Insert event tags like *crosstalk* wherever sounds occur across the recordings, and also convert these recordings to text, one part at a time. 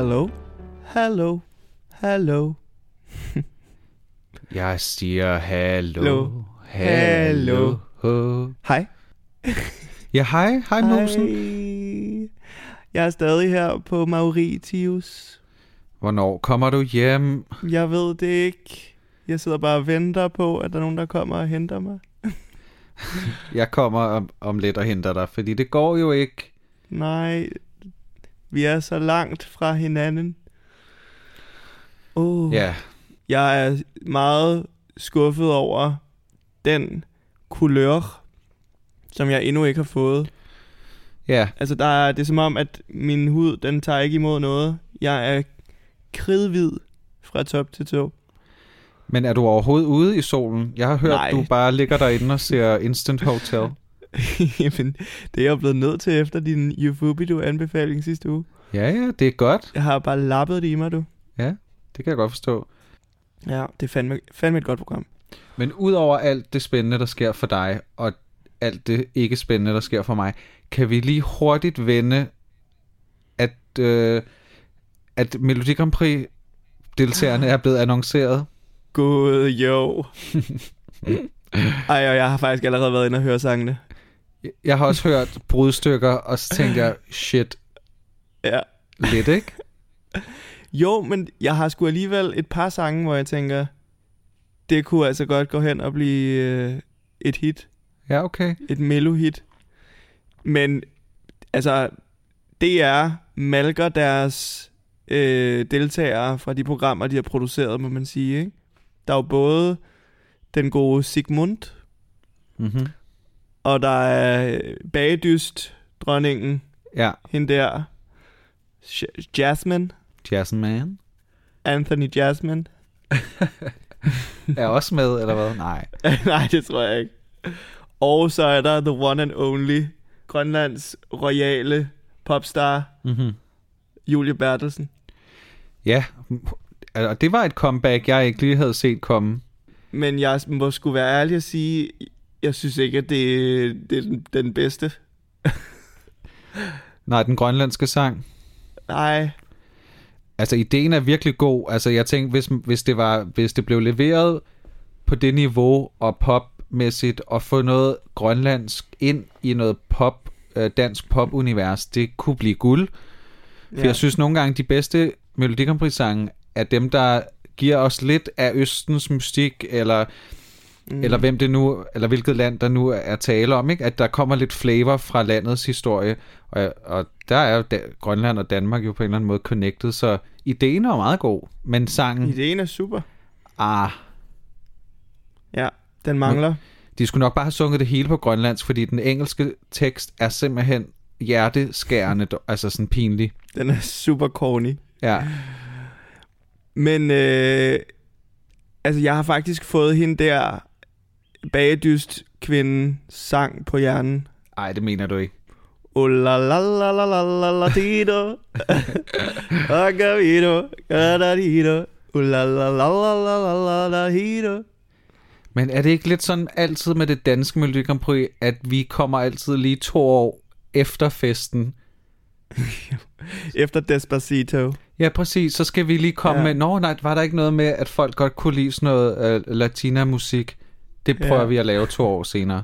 Hallo? Hallo? Hallo? *laughs* Jeg siger hallo, Hallo. Hej. *laughs* Ja, hej, hej Mosen. Hej. Jeg er stadig her på Mauritius. Hvornår kommer du hjem? Jeg ved det ikke. Jeg sidder bare og venter på, at der er nogen, der kommer og henter mig. *laughs* Jeg kommer om, om lidt og henter dig, fordi det går jo ikke. Nej, vi er så langt fra hinanden. Oh. Ja, Jeg er meget skuffet over den kulør, som jeg endnu ikke har fået. ja, Altså, der er, det er som om, at min hud, den tager ikke imod noget. Jeg er kridhvid fra top til tå. men er du overhovedet ude i solen? Jeg har hørt, Nej. du bare ligger derinde og ser Instant Hotel. *laughs* *laughs* Jamen, det er jeg blevet nødt til efter din Euphobido-anbefaling sidste uge. Ja, ja, det er godt. Jeg har bare lappet det i mig, du. Ja, det kan jeg godt forstå. Ja, det er fandme, fandme et godt program. Men udover alt det spændende, der sker for dig, og alt det ikke spændende, der sker for mig, kan vi lige hurtigt vende, at, øh, at Melodi Grand Prix deltagerne er blevet annonceret. God jo. *laughs* Ej, og jeg har faktisk allerede været inde og høre sangene. Jeg har også hørt brudstykker, og så tænkte jeg, shit, Ja. lidt, ikke? *laughs* Jo, men jeg har sgu alligevel et par sange, hvor jeg tænker, det kunne altså godt gå hen og blive øh, et hit. Ja, okay. Et melo-hit. Men altså, DR malker deres øh, deltagere fra de programmer, de har produceret, må man sige. Ikke? Der er jo både den gode Sigmund, Mm-hmm. Og der er Bagedyst, dronningen, Ja, hende der, Jasmine, Jason Man Anthony Jasmine. *laughs* er også med, eller hvad? Nej. *laughs* Nej, det tror jeg ikke. Og så er der the one and only, Grønlands royale popstar, Mm-hmm. Julie Bertelsen. Ja, og det var et comeback, jeg ikke lige havde set komme. Men jeg må skulle være ærlig at sige, jeg synes ikke, at det, det er den, den bedste. *laughs* Nej, den grønlandske sang. Nej, Altså, ideen er virkelig god. Altså, jeg tænkte, hvis, hvis, det, var, hvis det blev leveret på det niveau og popmæssigt, og få noget grønlandsk ind i noget pop, øh, dansk pop-univers, det kunne blive guld. For Ja. jeg synes nogle gange, de bedste Melodi Grand Prix-sange er dem, der giver os lidt af Østens mystik, eller, mm. eller hvem det nu, eller hvilket land der nu er tale om, ikke? At der kommer lidt flavor fra landets historie, og, og der er jo da, Grønland og Danmark jo på en eller anden måde connected, så ideen er meget god, men sangen, ideen er super. ah, Ja, den mangler. de skulle nok bare have sunget det hele på grønlandsk, fordi den engelske tekst er simpelthen hjerteskærende, altså sådan pinlig. Den er super corny. Ja, Men øh, altså, jeg har faktisk fået hende der bagedyst kvinden sang på hjernen. ej, det mener du ikke. Oh la la la la la la la dido. Agavido. Gadadido. Oh la la la la la la la la hido. Men er det ikke lidt sådan altid med det danske Melodi Grand Prix, at vi kommer altid lige to år efter festen? Efter Despacito. Ja, præcis. Så skal vi lige komme Ja. med... Nå, nej, var der ikke noget med, at folk godt kunne lide sådan noget uh, latina-musik? Det prøver Ja. vi at lave to år senere.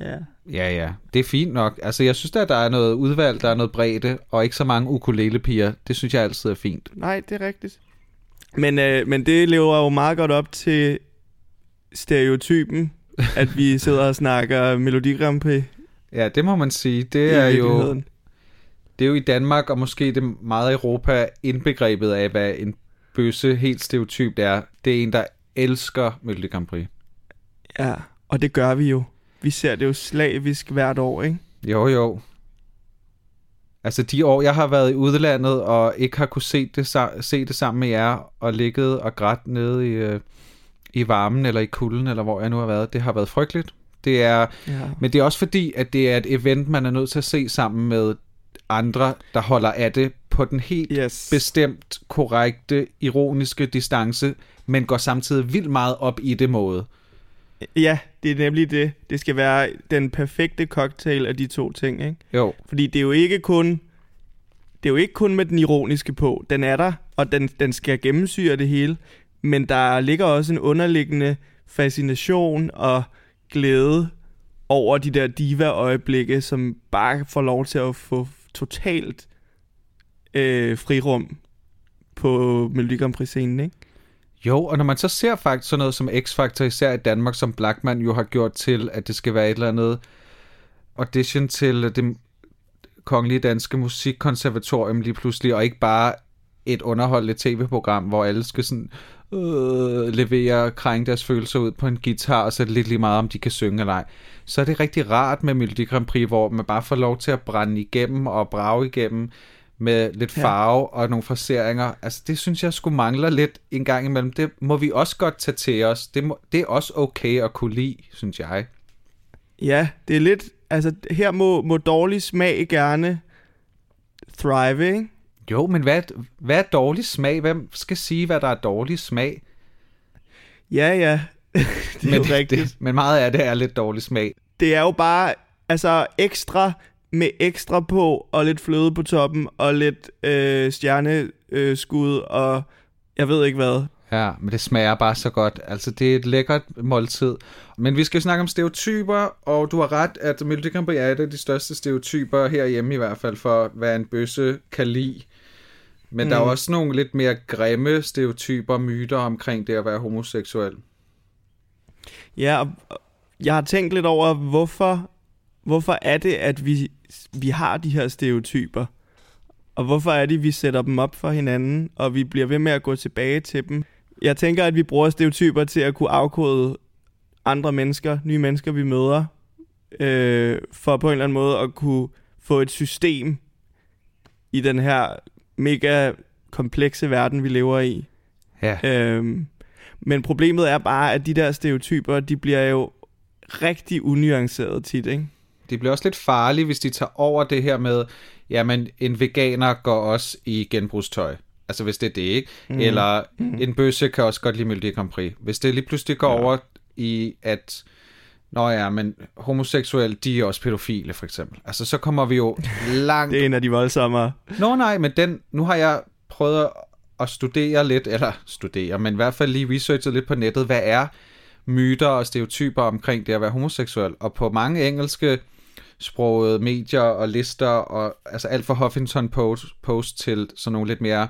Ja. Ja, ja. Det er fint nok. Altså, jeg synes at der er noget udvalg, der er noget bredde, og ikke så mange ukulelepiger. Det synes jeg altid er fint. Nej, det er rigtigt. Men, øh, men det lever jo meget godt op til stereotypen, at vi *laughs* sidder og snakker Melodi Grand Prix. Ja, det må man sige. Det er jo... Det er jo i Danmark, og måske det meget Europa, indbegrebet af, hvad en bøsse helt stereotyp er. Det er en, der elsker Melodi Grand Prix. Ja, og det gør vi jo. Vi ser det jo slavisk hvert år, ikke? Jo, jo. Altså de år, jeg har været i udlandet og ikke har kunne se det, se det sammen med jer, og ligget og grædt nede i, øh, i varmen eller i kulden, eller hvor jeg nu har været, det har været frygteligt. Det er, Ja. men det er også fordi, at det er et event, man er nødt til at se sammen med andre, der holder af det på den helt Yes. bestemt korrekte, ironiske distance, men går samtidig vildt meget op i det måde. Ja, det er nemlig det. Det skal være den perfekte cocktail af de to ting, ikke? Jo, Fordi det er jo ikke kun... det er jo ikke kun med den ironiske på. Den er der, og den, den skal gennemsyre det hele. Men der ligger også en underliggende fascination og glæde over de der diva-øjeblikke, som bare får lov til at få totalt øh, frirum på Melodi Grand Prix-scenen, ikke? Jo, og når man så ser faktisk sådan noget som X-Factor, især i Danmark, som Blackman jo har gjort til, at det skal være et eller andet audition til det kongelige danske musikkonservatorium lige pludselig, og ikke bare et underholdende tv-program, hvor alle skal sådan øh, levere, krænge deres følelser ud på en guitar, og så er det lidt lige meget, om de kan synge eller ej. Så er det rigtig rart med Melodi Grand Prix, hvor man bare får lov til at brænde igennem og brage igennem med lidt farve ja. og nogle fraseringer. Altså, det synes jeg skulle mangler lidt en gang imellem. Det må vi også godt tage til os. Det, må, det er også okay at kunne lide, synes jeg. Ja, det er lidt... Altså, her må, må dårlig smag gerne thrive, ikke? Jo, men hvad, hvad er dårlig smag? Hvem skal sige, hvad der er dårlig smag? Ja, ja. *laughs* det er men, jo rigtigt. Det, men meget af det er lidt dårlig smag. Det er jo bare altså ekstra med ekstra på, og lidt fløde på toppen, og lidt øh, stjerneskud, øh, og jeg ved ikke hvad. Ja, men det smager bare så godt. Altså, det er et lækkert måltid. Men vi skal snakke om stereotyper, og du har ret, at Melodi Grand Prix er et af de største stereotyper herhjemme i hvert fald, for hvad en bøsse kan lide. Men mm. der er mm. også nogle lidt mere grimme stereotyper, myter omkring det at være homoseksuel. Ja, og jeg har tænkt lidt over, hvorfor, hvorfor er det, at vi, vi har de her stereotyper? Og hvorfor er det, vi sætter dem op for hinanden, og vi bliver ved med at gå tilbage til dem? Jeg tænker, at vi bruger stereotyper til at kunne afkode andre mennesker, nye mennesker, vi møder, øh, for på en eller anden måde at kunne få et system i den her mega komplekse verden, vi lever i. Ja. Øhm, men problemet er bare, at de der stereotyper, de bliver jo rigtig unuanceret tit, ikke? Det bliver også lidt farligt, hvis de tager over det her med, jamen en veganer går også i genbrugstøj. Altså hvis det er det, ikke? Mm. Eller mm. en bøsse kan også godt lide Melodi Grand Prix. Hvis det lige pludselig går ja. over i, at Nå ja, men homoseksuelle, de er også pædofile, for eksempel. Altså, så kommer vi jo *laughs* langt... det er en af de voldsomme. Nå nej, men den, nu har jeg prøvet at studere lidt, eller studere, men i hvert fald lige researchet lidt på nettet, hvad er myter og stereotyper omkring det at være homoseksuel. Og på mange engelske sproget medier og lister, og altså alt fra Huffington Post, Post til sådan nogle lidt mere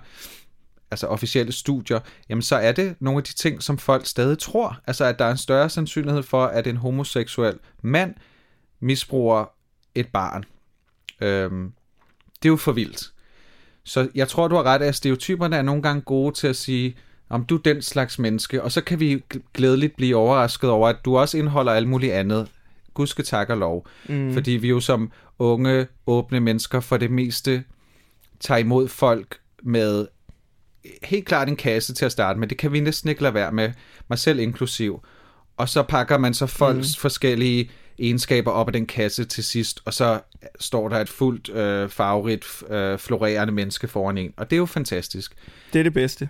altså officielle studier, jamen så er det nogle af de ting, som folk stadig tror. Altså at der er en større sandsynlighed for, at en homoseksuel mand misbruger et barn. Øhm, det er jo for vildt. Så jeg tror, du har ret, at stereotyperne er nogle gange gode til at sige, om du er den slags menneske, og så kan vi glædeligt blive overrasket over, at du også indeholder alt muligt andet. Gud skal tak og lov. Mm. Fordi vi jo som unge, åbne mennesker for det meste tager imod folk med helt klart en kasse til at starte med. Det kan vi næsten ikke lade være med, mig selv inklusiv. Og så pakker man så folks mm. forskellige egenskaber op af den kasse til sidst, og så står der et fuldt øh, farverigt, øh, florerende menneske foran en. Og det er jo fantastisk. Det er det bedste.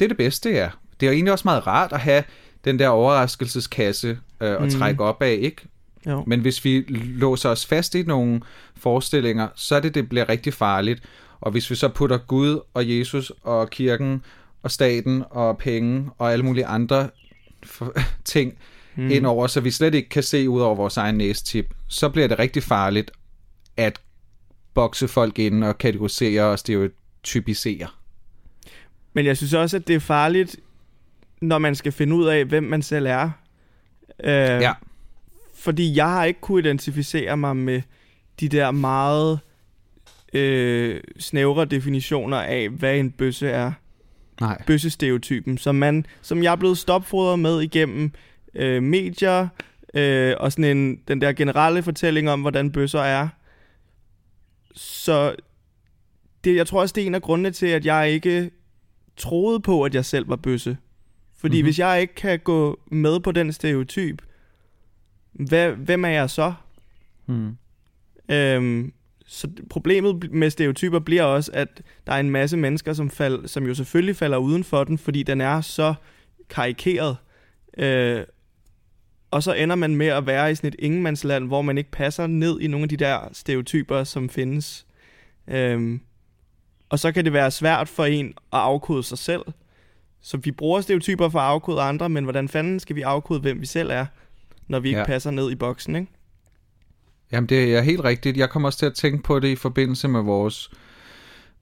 Det er det bedste, ja. Det er jo egentlig også meget rart at have den der overraskelseskasse øh, at mm. trække op af, ikke? Jo. Men hvis vi låser os fast i nogle forestillinger, så er det, det bliver rigtig farligt. Og hvis vi så putter Gud og Jesus og kirken og staten og penge og alle mulige andre *laughs* ting mm. ind over, så vi slet ikke kan se ud over vores egen næstip, så bliver det rigtig farligt at bokse folk ind og kategorisere og stereotypisere. Men jeg synes også, at det er farligt, når man skal finde ud af, hvem man selv er. Øh, ja. Fordi jeg har ikke kunne identificere mig med de der meget øh, snævre definitioner af, hvad en bøsse er. Nej. Bøssestereotypen, som, man, som jeg er blevet stopfodret med igennem øh, medier, øh, og sådan en, den der generelle fortælling om, hvordan bøsser er. Så det, jeg tror også, det er en af grundene til, at jeg ikke troede på, at jeg selv var bøsse. Fordi mm-hmm. hvis jeg ikke kan gå med på den stereotyp, hvad, hvem er jeg så? Mm. Øhm, så problemet med stereotyper bliver også, at der er en masse mennesker, som, fald, som jo selvfølgelig falder uden for den, fordi den er så karikeret. Øh, og så ender man med at være i sådan et ingenmandsland, hvor man ikke passer ned i nogle af de der stereotyper, som findes. Øh, Og så kan det være svært for en at afkode sig selv. Så vi bruger stereotyper for at afkode andre, men hvordan fanden skal vi afkode, hvem vi selv er, når vi ikke Ja. passer ned i boksen, ikke? Jamen, det er helt rigtigt. Jeg kommer også til at tænke på det i forbindelse med vores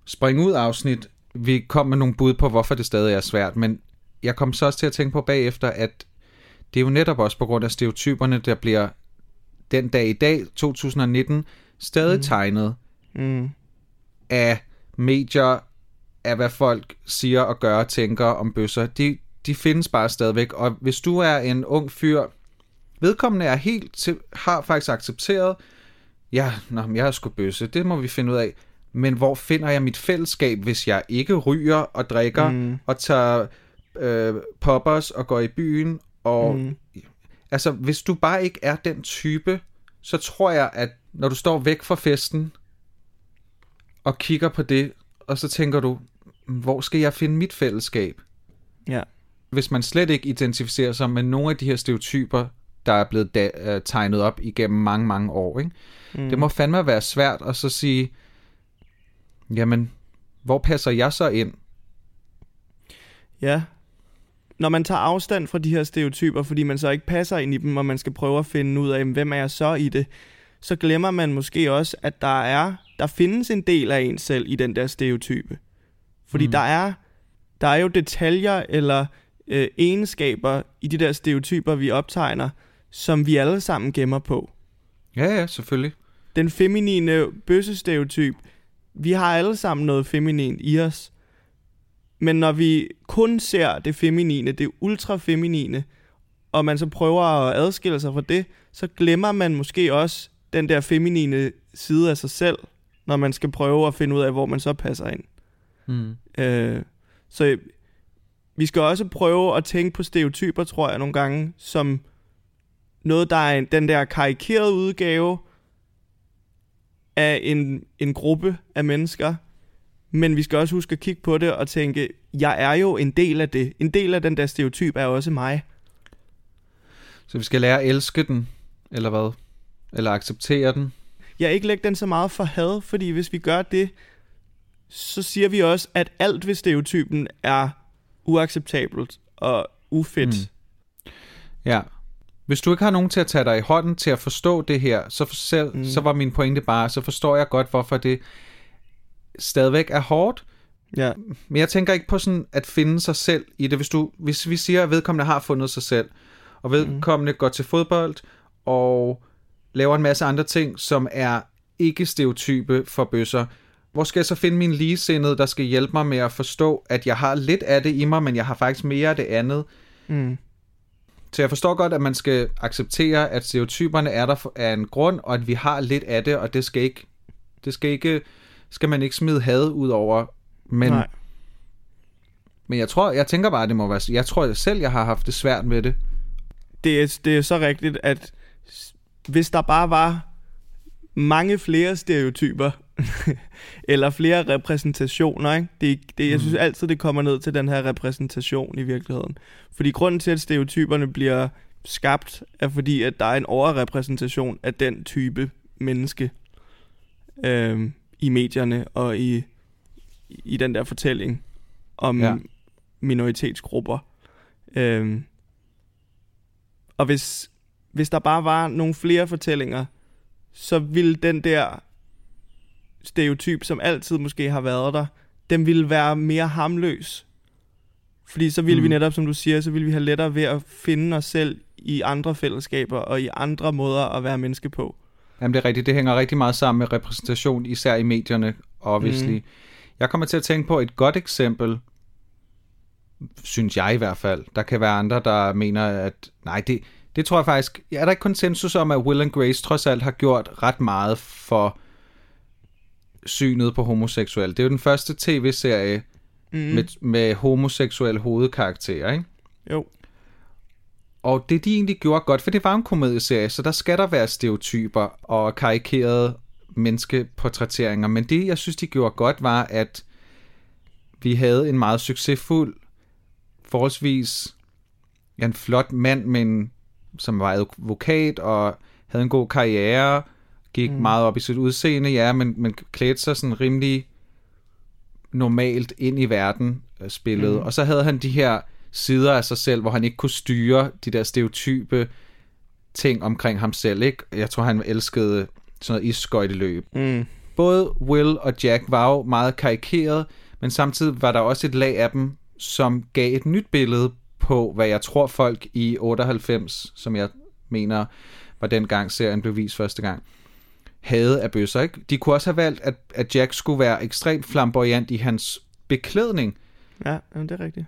spring ud afsnit. Vi kom med nogle bud på, hvorfor det stadig er svært, men jeg kom så også til at tænke på bagefter, at det er jo netop også på grund af stereotyperne, der bliver den dag i dag, 2019, stadig mm. tegnet Mm. af medier, af hvad folk siger og gør og tænker om bøsser. De, de findes bare stadigvæk, og hvis du er en ung fyr, vedkommende er helt til, har faktisk accepteret, ja, nå, jeg er sgu bøsse, det må vi finde ud af. Men hvor finder jeg mit fællesskab, hvis jeg ikke ryger og drikker Mm. og tager øh, poppers og går i byen? Og Mm. altså, hvis du bare ikke er den type, så tror jeg, at når du står væk fra festen og kigger på det, og så tænker du, hvor skal jeg finde mit fællesskab? Ja. Hvis man slet ikke identificerer sig med nogle af de her stereotyper, der er blevet da, øh, tegnet op igennem mange, mange år, ikke? Mm. Det må fandme være svært at så sige, jamen, hvor passer jeg så ind? Ja. Når man tager afstand fra de her stereotyper, fordi man så ikke passer ind i dem, og man skal prøve at finde ud af, hvem er jeg så i det, så glemmer man måske også, at der er der findes en del af en selv i den der stereotype. Fordi Mm. mm. der er der er jo detaljer eller øh, egenskaber i de der stereotyper, vi optegner, som vi alle sammen gemmer på. Ja, ja, selvfølgelig. Den feminine bøssestereotyp, vi har alle sammen noget feminin i os. Men når vi kun ser det feminine, det ultrafeminine, og man så prøver at adskille sig fra det, så glemmer man måske også den der feminine side af sig selv, når man skal prøve at finde ud af, hvor man så passer ind. Mm. Øh, så vi skal også prøve at tænke på stereotyper, tror jeg, nogle gange, som noget, der er en, den der karikerede udgave af en, en gruppe af mennesker. Men vi skal også huske at kigge på det og tænke, jeg er jo en del af det. En del af den der stereotyp er også mig. Så vi skal lære at elske den, eller hvad? Eller acceptere den. Jeg ikke lægge den så meget for had, fordi hvis vi gør det, så siger vi også, at alt ved stereotypen er uacceptabelt og ufedt. Mm. Ja. Hvis du ikke har nogen til at tage dig i hånden til at forstå det her, så, for selv, mm. Mm. så var min pointe bare, så forstår jeg godt, hvorfor det stadigvæk er hårdt. Ja. Men jeg tænker ikke på sådan at finde sig selv i det. Hvis, du, hvis vi siger, at vedkommende har fundet sig selv, og vedkommende mm. går til fodbold og laver en masse andre ting, som er ikke stereotype for bøsser, hvor skal jeg så finde min ligesindede, der skal hjælpe mig med at forstå, at jeg har lidt af det i mig, men jeg har faktisk mere af det andet. Mm. Så jeg forstår godt, at man skal acceptere, at stereotyperne er der af en grund, og at vi har lidt af det, og det skal ikke, det skal ikke, skal man ikke smide had ud over. Men, Nej. men jeg tror, jeg tænker bare, at det må være, jeg tror selv, jeg har haft det svært med det. det er, det er så rigtigt, at hvis der bare var mange flere stereotyper, *laughs* eller flere repræsentationer, ikke? Det, det, jeg synes altid, det kommer ned til den her repræsentation i virkeligheden. Fordi grunden til, at stereotyperne bliver skabt, er fordi, at der er en overrepræsentation af den type menneske øhm, i medierne og i, i den der fortælling om Ja. minoritetsgrupper. Øhm, og hvis, hvis der bare var nogle flere fortællinger, så ville den der stereotyp, som altid måske har været der, den ville være mere hamløs. Fordi så ville mm. vi netop, som du siger, så ville vi have lettere ved at finde os selv i andre fællesskaber og i andre måder at være menneske på. Jamen det er rigtigt, det hænger rigtig meget sammen med repræsentation, især i medierne, obviously. Mm. Jeg kommer til at tænke på et godt eksempel, synes jeg i hvert fald. Der kan være andre, der mener, at nej, det, det tror jeg faktisk, ja, er der ikke konsensus om, at Will and Grace trods alt har gjort ret meget for synet på homoseksuel. Det er jo den første tv-serie Mm. med, med homoseksuelle hovedkarakterer, ikke? Jo. Og det de egentlig gjorde godt, for det var en komedieserie, så der skal der være stereotyper og karikerede menneskeportrætteringer. Men det, jeg synes, de gjorde godt, var, at vi havde en meget succesfuld, forholdsvis ja, en flot mand, men, som var advokat og havde en god karriere, gik mm. meget op i sit udseende, ja, men, men klædte sig sådan rimelig normalt ind i verden øh, spillet. Mhm. Og så havde han de her sider af sig selv, hvor han ikke kunne styre de der stereotype ting omkring ham selv. Ikke? Jeg tror, han elskede sådan noget isskøjteløb. Mm. Både Will og Jack var jo meget karikeret, men samtidig var der også et lag af dem, som gav et nyt billede på, hvad jeg tror folk i 98, som jeg mener var dengang serien blev vist første gang, havde af bøsser. Ikke? De kunne også have valgt, at, at Jack skulle være ekstremt flamboyant i hans beklædning, Ja, jamen, det er rigtigt.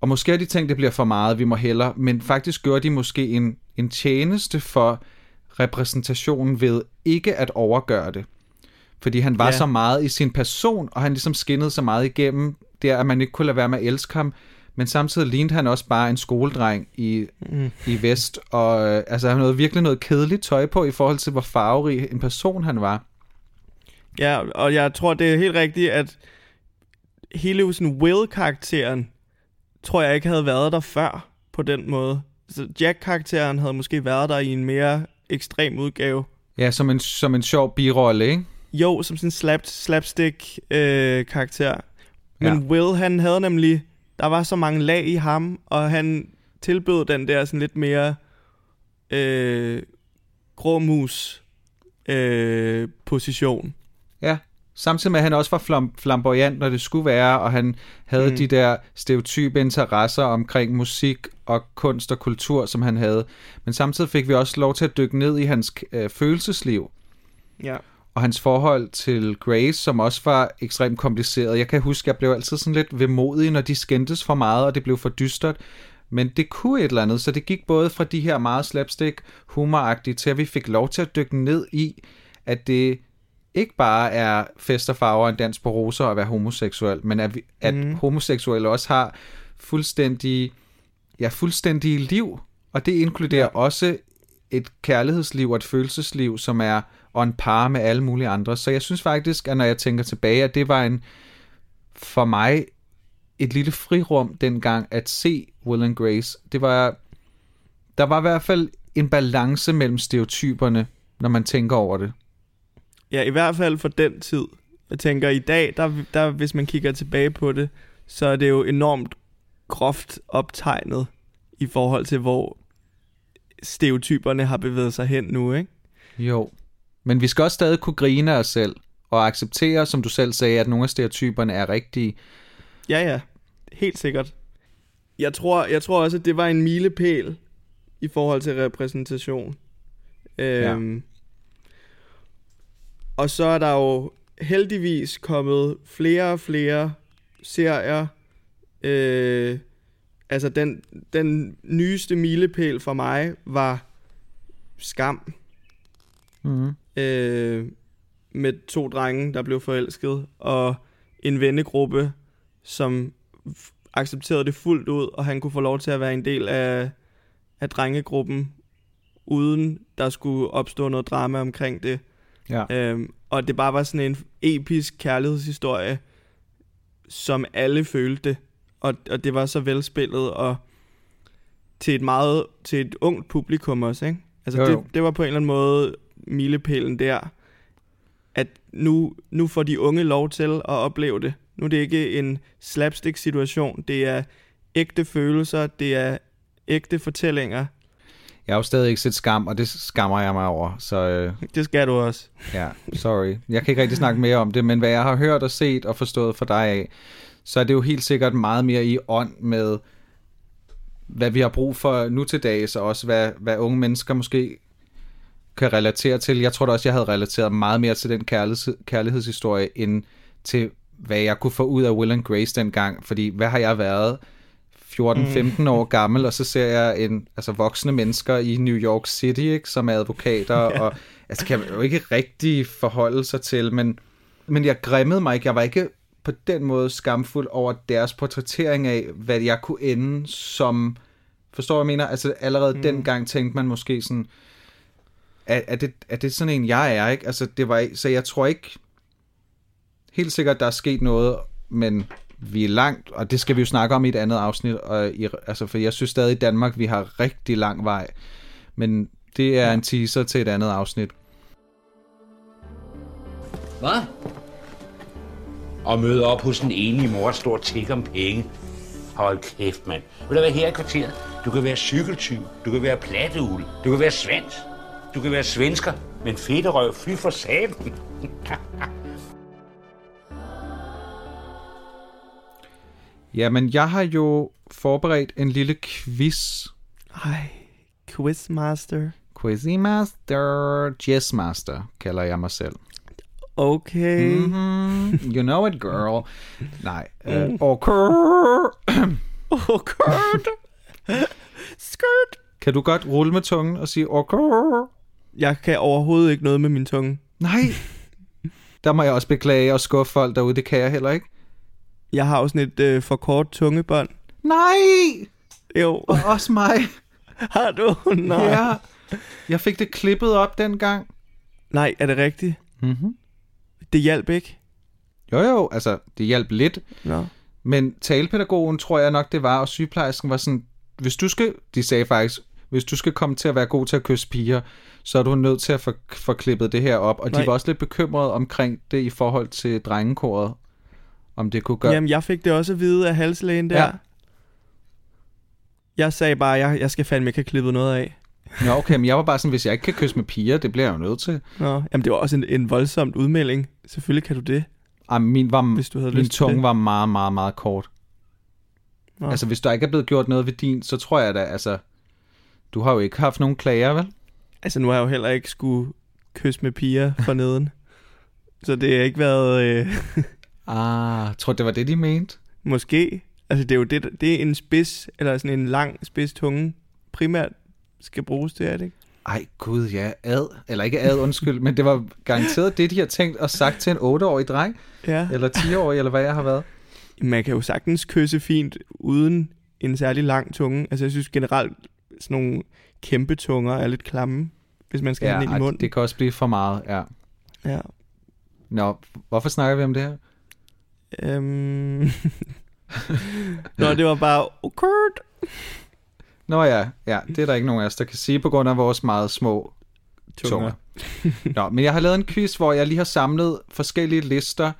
og måske har de tænkt, det bliver for meget, vi må hellere, men faktisk gjorde de måske en, en tjeneste for repræsentationen ved ikke at overgøre det. Fordi han var Ja. så meget i sin person, og han ligesom skinnede så meget igennem, der at man ikke kunne lade være med at elske ham, men samtidig lignede han også bare en skoledreng i, Mm. i vest, og øh, altså han havde virkelig noget kedeligt tøj på i forhold til, hvor farverig en person han var. Ja, og jeg tror, det er helt rigtigt, at hele sådan Will-karakteren, tror jeg ikke havde været der før på den måde. Så Jack-karakteren havde måske været der i en mere ekstrem udgave. Ja, som en, som en sjov birolle, ikke? Jo, som sådan en slap, slapstick-karakter. Men Ja. ja. Will, han havde nemlig... Der var så mange lag i ham, og han tilbød den der sådan lidt mere øh, grå mus øh, position. Ja, samtidig med, at han også var flam- flamboyant, når det skulle være, og han havde. Mm. de der stereotype interesser omkring musik og kunst og kultur, som han havde. Men samtidig fik vi også lov til at dykke ned i hans øh, følelsesliv Ja. Og hans forhold til Grace, som også var ekstremt kompliceret. Jeg kan huske, jeg blev altid sådan lidt vemodig, når de skændtes for meget, og det blev for dystert. Men det kunne et eller andet, så det gik både fra de her meget slapstick humoragtige til, at vi fik lov til at dykke ned i, at det ikke bare er fest og farver og en dans på roser at være homoseksuel, men at, vi, at Mhm. homoseksuelle også har fuldstændig, ja, fuldstændige liv, og det inkluderer ja. også et kærlighedsliv og et følelsesliv, som er on par med alle mulige andre. Så jeg synes faktisk, at når jeg tænker tilbage, at det var en for mig et lille frirum dengang at se Will and Grace. Det var der var i hvert fald en balance mellem stereotyperne, når man tænker over det. Ja, i hvert fald for den tid. Jeg tænker, i dag, der, der, hvis man kigger tilbage på det, så er det jo enormt groft optegnet i forhold til, hvor stereotyperne har bevæget sig hen nu, ikke? Jo. Men vi skal også stadig kunne grine os selv og acceptere, som du selv sagde, at nogle af stereotyperne er rigtige. Ja, ja. Helt sikkert. Jeg tror, jeg tror også, at det var en milepæl i forhold til repræsentation. Øhm, Og så er der jo heldigvis kommet flere og flere serier. Øh, altså den, den nyeste milepæl for mig var Skam. Mm-hmm. Øh, med to drenge, der blev forelsket, og en vennegruppe, som accepterede det fuldt ud, og han kunne få lov til at være en del af, af drengegruppen, uden der skulle opstå noget drama omkring det. Ja. Øhm, og det bare var sådan en episk kærlighedshistorie, som alle følte, og, og det var så velspillet, og til et meget, til et ungt publikum også, ikke? Altså Jo, det, jo. det var på en eller anden måde milepælen der, at nu, nu får de unge lov til at opleve det. Nu er det ikke en slapstick-situation, det er ægte følelser, det er ægte fortællinger. Jeg har jo stadig ikke set skam, og det skammer jeg mig over, så øh, Det skal du også. *laughs* ja, sorry. Jeg kan ikke rigtig snakke mere om det, men hvad jeg har hørt og set og forstået fra dig af, så er det jo helt sikkert meget mere i ånd med, hvad vi har brug for nu til dags, og også hvad, hvad unge mennesker måske kan relatere til. Jeg tror da også, jeg havde relateret meget mere til den kærligheds, kærlighedshistorie, end til, hvad jeg kunne få ud af Will and Grace dengang. Fordi, hvad har jeg været? 14-15 år *laughs* gammel, og så ser jeg en, altså voksne mennesker i New York City, ikke, som er advokater, *laughs* ja. og altså kan man jo ikke rigtig forholde sig til, men, men jeg grimmede mig ikke. Jeg var ikke på den måde skamfuld over deres portrættering af, hvad jeg kunne ende som... Forstår jeg mener? Altså allerede mm. dengang tænkte man måske sådan, er, er, det, er det sådan en, jeg er, ikke? Altså det var så jeg tror ikke, helt sikkert, der er sket noget, men vi er langt, og det skal vi jo snakke om i et andet afsnit, og i, altså for jeg synes stadig i Danmark, vi har rigtig lang vej, men det er en teaser til et andet afsnit. Hvad? og møder op hos en enlig mor og står og tigger om penge. Hold kæft, mand. Vil du være her i kvarteret? Du kan være cykeltyv, du kan være platteugle, du kan være svensk, du kan være svensker, men fedterøv, fy for satan. *laughs* Jamen, jeg har jo forberedt en lille quiz. Ej, quizmaster. Quizmaster, Jazzmaster, kalder jeg mig selv. Okay. Mm. Mm, you know it, girl. *laughs* Nej, øh, okay. Kurt. Skirt. Kan du godt rulle med tungen og sige okay? Jeg kan overhovedet ikke noget med min tunge. Nej. Der må jeg også beklage og skuffe folk derude, det kan jeg heller ikke. Jeg har jo sådan et øh, for kort tungebånd. Nej! Jo, Og også mig. har du? Nej. Ja. Jeg fik det klippet op dengang. Nej, er det rigtigt? Mm-hmm. Det hjalp ikke? Jo jo, altså det hjalp lidt. Nå. Men talepædagogen tror jeg nok det var, og sygeplejersken var sådan, hvis du skal, de sagde faktisk, hvis du skal komme til at være god til at kysse piger, så er du nødt til at få, få klippet det her op. Og Nej. de var også lidt bekymrede omkring det i forhold til drengekoret, om det kunne gøre. Jamen, jeg fik det også at vide af halslægen der. Ja. Jeg sagde bare, jeg, jeg skal fandme ikke have klippet noget af. Nå, okay, men jeg var bare sådan, hvis jeg ikke kan kysse med piger, det bliver jeg jo nødt til. Nå, jamen det var også en, en voldsomt udmelding. Selvfølgelig kan du det. Ej, min, var, Hvis du havde min tunge var meget, meget, meget kort. Nå. Altså, hvis der ikke er blevet gjort noget ved din, så tror jeg da, altså... Du har jo ikke haft nogen klager, vel? Altså, nu har jeg jo heller ikke skulle kysse med piger *laughs* for neden. Så det har ikke været... Øh, *laughs* Ah, tror det var det, de mente. måske. Altså, det er jo det, det er en spids, eller sådan en lang spids tunge, primært skal bruges til, er det ikke? Ej, gud, ja, ad. Eller ikke ad, undskyld, men det var garanteret det, de har tænkt og sagt til en 8-årig dreng, Ja. eller 10-årig, eller hvad jeg har været. Man kan jo sagtens kysse fint uden en særlig lang tunge. Altså, jeg synes generelt, sådan nogle kæmpe tunger er lidt klamme, hvis man skal have den ind i munden. det kan også blive for meget, ja. Ja. Nå, hvorfor snakker vi om det her? Øhm... *laughs* Nå, det var bare, Kurt. Nå ja, ja, det er der ikke nogen af os, der kan sige på grund af vores meget små tunger. Nå, men jeg har lavet en quiz, hvor jeg lige har samlet forskellige lister,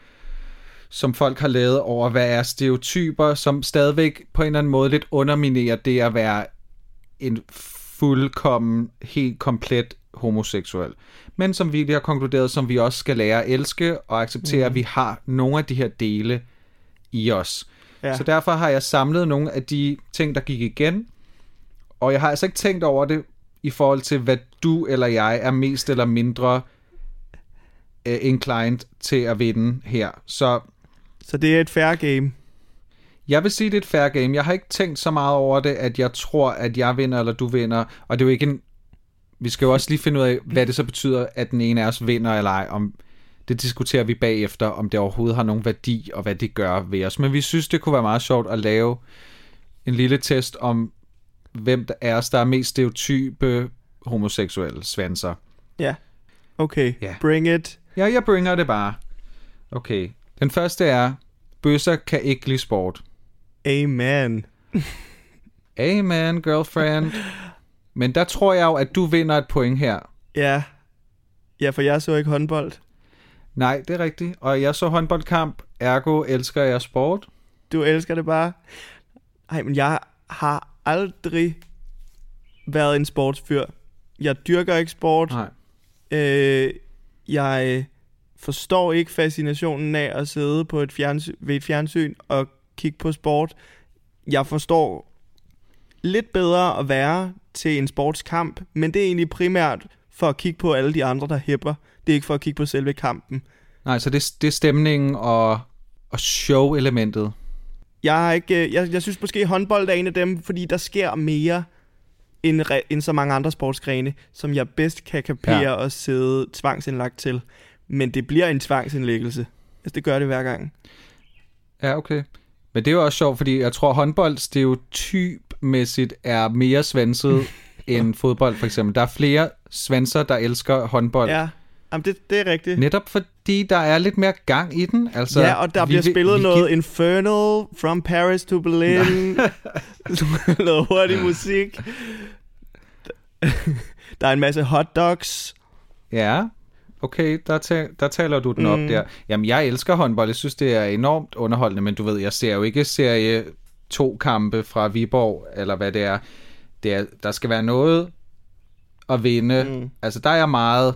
som folk har lavet over, hvad er stereotyper, som stadigvæk på en eller anden måde lidt underminerer det at være en fuldkommen, helt komplet homoseksuel. Men som vi lige har konkluderet, som vi også skal lære at elske og acceptere, mm. at vi har nogle af de her dele i os. Ja. Så derfor har jeg samlet nogle af de ting, der gik igen, og jeg har altså ikke tænkt over det i forhold til, hvad du eller jeg er mest eller mindre uh, inclined til at vinde her. Så Så det er et fair game. Jeg vil sige, det er et fair game. Jeg har ikke tænkt så meget over det, at jeg tror, at jeg vinder eller du vinder. Og det er jo ikke en... Vi skal jo også lige finde ud af, hvad det så betyder, at den ene af os vinder eller ej. Om det diskuterer vi bagefter, om det overhovedet har nogen værdi, og hvad det gør ved os. Men vi synes, det kunne være meget sjovt at lave en lille test om, hvem der er os, der er mest stereotype homoseksuelle svanser. Ja. Okay, Ja. bring it. Ja, jeg bringer det bare. Okay. Den første er, bøsser kan ikke lide sport. Amen. Amen, girlfriend. Men der tror jeg jo, at du vinder et point her. Ja. Ja, for jeg så ikke håndbold. Nej, det er rigtigt. Og jeg så håndboldkamp, ergo elsker jeg sport. Du elsker det bare. Ej, men jeg har aldrig været en sportsfyr. Jeg dyrker ikke sport. Nej. Øh, jeg forstår ikke fascinationen af at sidde på et fjernsyn, ved et fjernsyn og kigge på sport. Jeg forstår lidt bedre at være til en sportskamp, men det er egentlig primært for at kigge på alle de andre, der hæpper. Det er ikke for at kigge på selve kampen. Nej, så det, det er stemningen og, og show-elementet. Jeg, har ikke, øh, jeg, jeg synes måske, håndbold er en af dem, fordi der sker mere end, re, end så mange andre sportsgrene, som jeg bedst kan kapere Ja. ja. og sidde tvangsindlagt til. Men det bliver en tvangsindlæggelse. Altså, det gør det hver gang. Ja, okay. Men det er jo også sjovt, fordi jeg tror, håndbold stereotypmæssigt er mere svanset *laughs* end fodbold, for eksempel. Der er flere svanser, der elsker håndbold. Ja, Jamen, det, det er rigtigt. Netop fordi der er lidt mere gang i den. Altså, ja, og der vi bliver spillet vi noget Infernal, From Paris to Berlin, noget *laughs* hurtig musik. *laughs* Der er en masse hotdogs. Ja, Okay, der, ta- der taler du den mm. op der. Jamen, jeg elsker håndbold. Jeg synes, det er enormt underholdende, men du ved, jeg ser jo ikke serie to kampe fra Viborg, eller hvad det er. Det er der skal være noget at vinde. Mm. Altså, der er meget...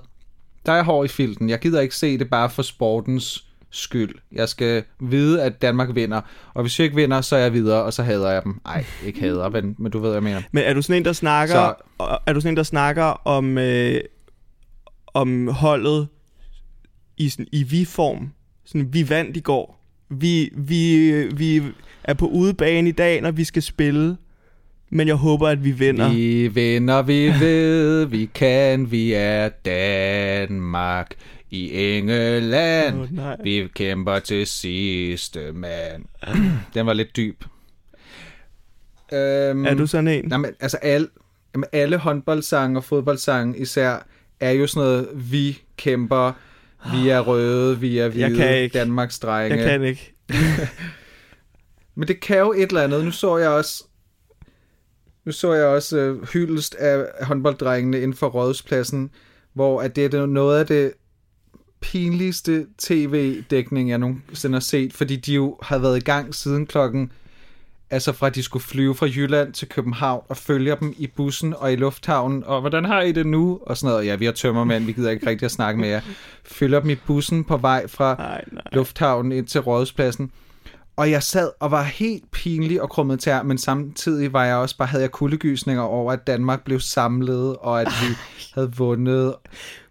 Der er hård i filten. Jeg gider ikke se det bare for sportens skyld. Jeg skal vide, at Danmark vinder. Og hvis jeg ikke vinder, så er jeg videre, og så hader jeg dem. Nej, ikke hader, men, men du ved, hvad jeg mener. Men er du sådan en, der snakker, så... er du sådan en, der snakker om, øh, om holdet i, sådan, i vi-form? Sådan, vi vandt i går. Vi, vi, vi er på udebane i dag, når vi skal spille. Men jeg håber, at vi vinder. Vi vinder, vi ved, vi kan, vi er Danmark i England. Oh, nej. Vi kæmper til sidste mand. *clears throat* Den var lidt dyb. Um, er du sådan en? Nej, men, altså alle, jamen, alle håndboldsange og fodboldsange især er jo sådan noget, vi kæmper, vi er røde, vi er hvide, jeg kan ikke. Danmarks drenge. Jeg kan ikke. *laughs* men det kan jo et eller andet. Nu så jeg også nu så jeg også uh, hyldest af håndbolddrengene inden for rådhuspladsen, hvor at det er noget af det pinligste tv-dækning, jeg nogensinde har set, fordi de jo har været i gang siden klokken, altså fra de skulle flyve fra Jylland til København, og følger dem i bussen og i lufthavnen, og hvordan har I det nu? Og sådan noget, ja, vi har tømmermænd, vi gider ikke rigtig at snakke med jer. Følger dem i bussen på vej fra nej, nej. lufthavnen ind til rådhuspladsen. Og jeg sad og var helt pinlig og krummet tær, men samtidig var jeg også bare, havde jeg kuldegysninger over, at Danmark blev samlet, og at vi havde vundet.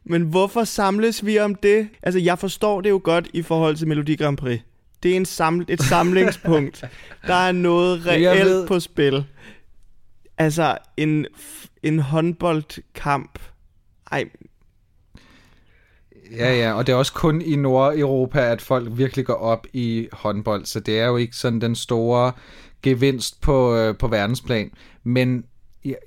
Men hvorfor samles vi om det? Altså, jeg forstår det jo godt i forhold til Melodi Grand Prix. Det er en saml- et samlingspunkt. Der er noget *laughs* reelt ved... på spil. Altså, en, en håndboldkamp. Ej, Ja, ja, og det er også kun i Nordeuropa, at folk virkelig går op i håndbold, så det er jo ikke sådan den store gevinst på, øh, på verdensplan. Men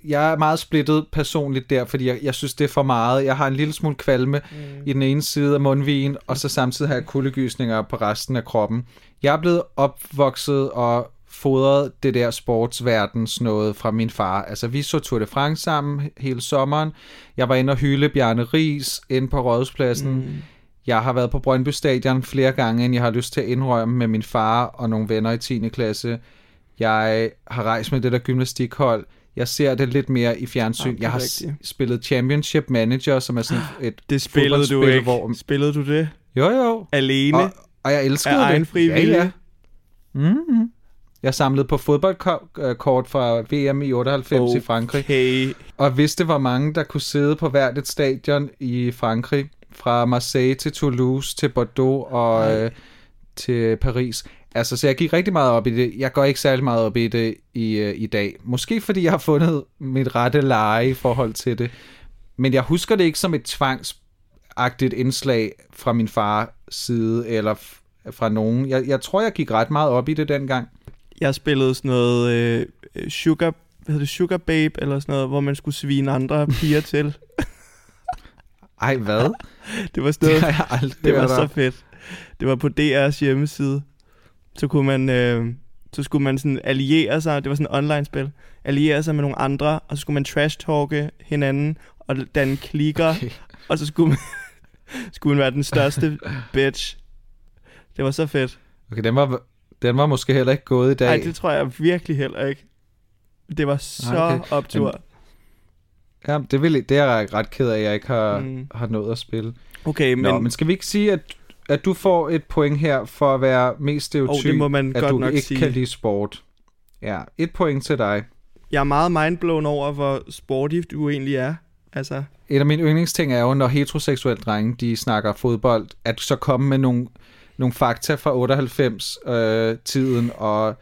jeg er meget splittet personligt der, fordi jeg, jeg synes, det er for meget. Jeg har en lille smule kvalme mm. i den ene side af mundvigen, og så samtidig har jeg kuldegysninger på resten af kroppen. Jeg er blevet opvokset og fodret det der sportsverdens noget fra min far. Altså, vi så Tour de France sammen hele sommeren. Jeg var inde og hylde Bjarne Ries ind på Rådhuspladsen. Mm. Jeg har været på Brøndby Stadion flere gange, end jeg har lyst til at indrømme med min far og nogle venner i 10. klasse. Jeg har rejst med det der gymnastikhold. Jeg ser det lidt mere i fjernsyn. Ja, jeg har rigtigt. spillet Championship Manager, som er sådan et *gasps* Det spillede du ikke. Hvor... Spillede du det? Jo, jo. Alene? Og, og jeg elskede det. egen fri ja, ja. Mm-hmm. Jeg samlede på fodboldkort fra VM i 98 okay. i Frankrig. Og vidste, hvor mange der kunne sidde på hvert et stadion i Frankrig. Fra Marseille til Toulouse til Bordeaux og øh, til Paris. Altså, så jeg gik rigtig meget op i det. Jeg går ikke særlig meget op i det i, øh, i dag. Måske fordi jeg har fundet mit rette leje i forhold til det. Men jeg husker det ikke som et tvangsagtigt indslag fra min fars side, eller fra nogen. Jeg, jeg tror, jeg gik ret meget op i det dengang. Jeg spillede sådan noget øh, Sugar, hvad hedder det, Sugar Babe, eller sådan noget, hvor man skulle svine andre piger til. Ej, hvad? *laughs* det var sådan noget, det, har jeg aldrig det var så fedt. Det var på DR's hjemmeside. Så kunne man, øh, så skulle man sådan alliere sig, det var sådan et online-spil, alliere sig med nogle andre, og så skulle man trash-talke hinanden, og danne klikker, okay. og så skulle man, *laughs* skulle man være den største bitch. Det var så fedt. Okay, den var, den var måske heller ikke gået i dag. Nej, det tror jeg virkelig heller ikke. Det var så okay. optur. Ja, det, vil, det er jeg ret ked af, at jeg ikke har, mm. har nået at spille. Okay, men... Nå, men skal vi ikke sige, at, at du får et point her for at være mest stereotyp, oh, det må man at godt du nok ikke sige. kan lide sport? Ja, et point til dig. Jeg er meget mindblown over, hvor sporty du egentlig er. Altså... Et af mine yndlingsting er jo, når heteroseksuelle drenge, de snakker fodbold, at så kommer med nogle nogle fakta fra 98-tiden, øh, og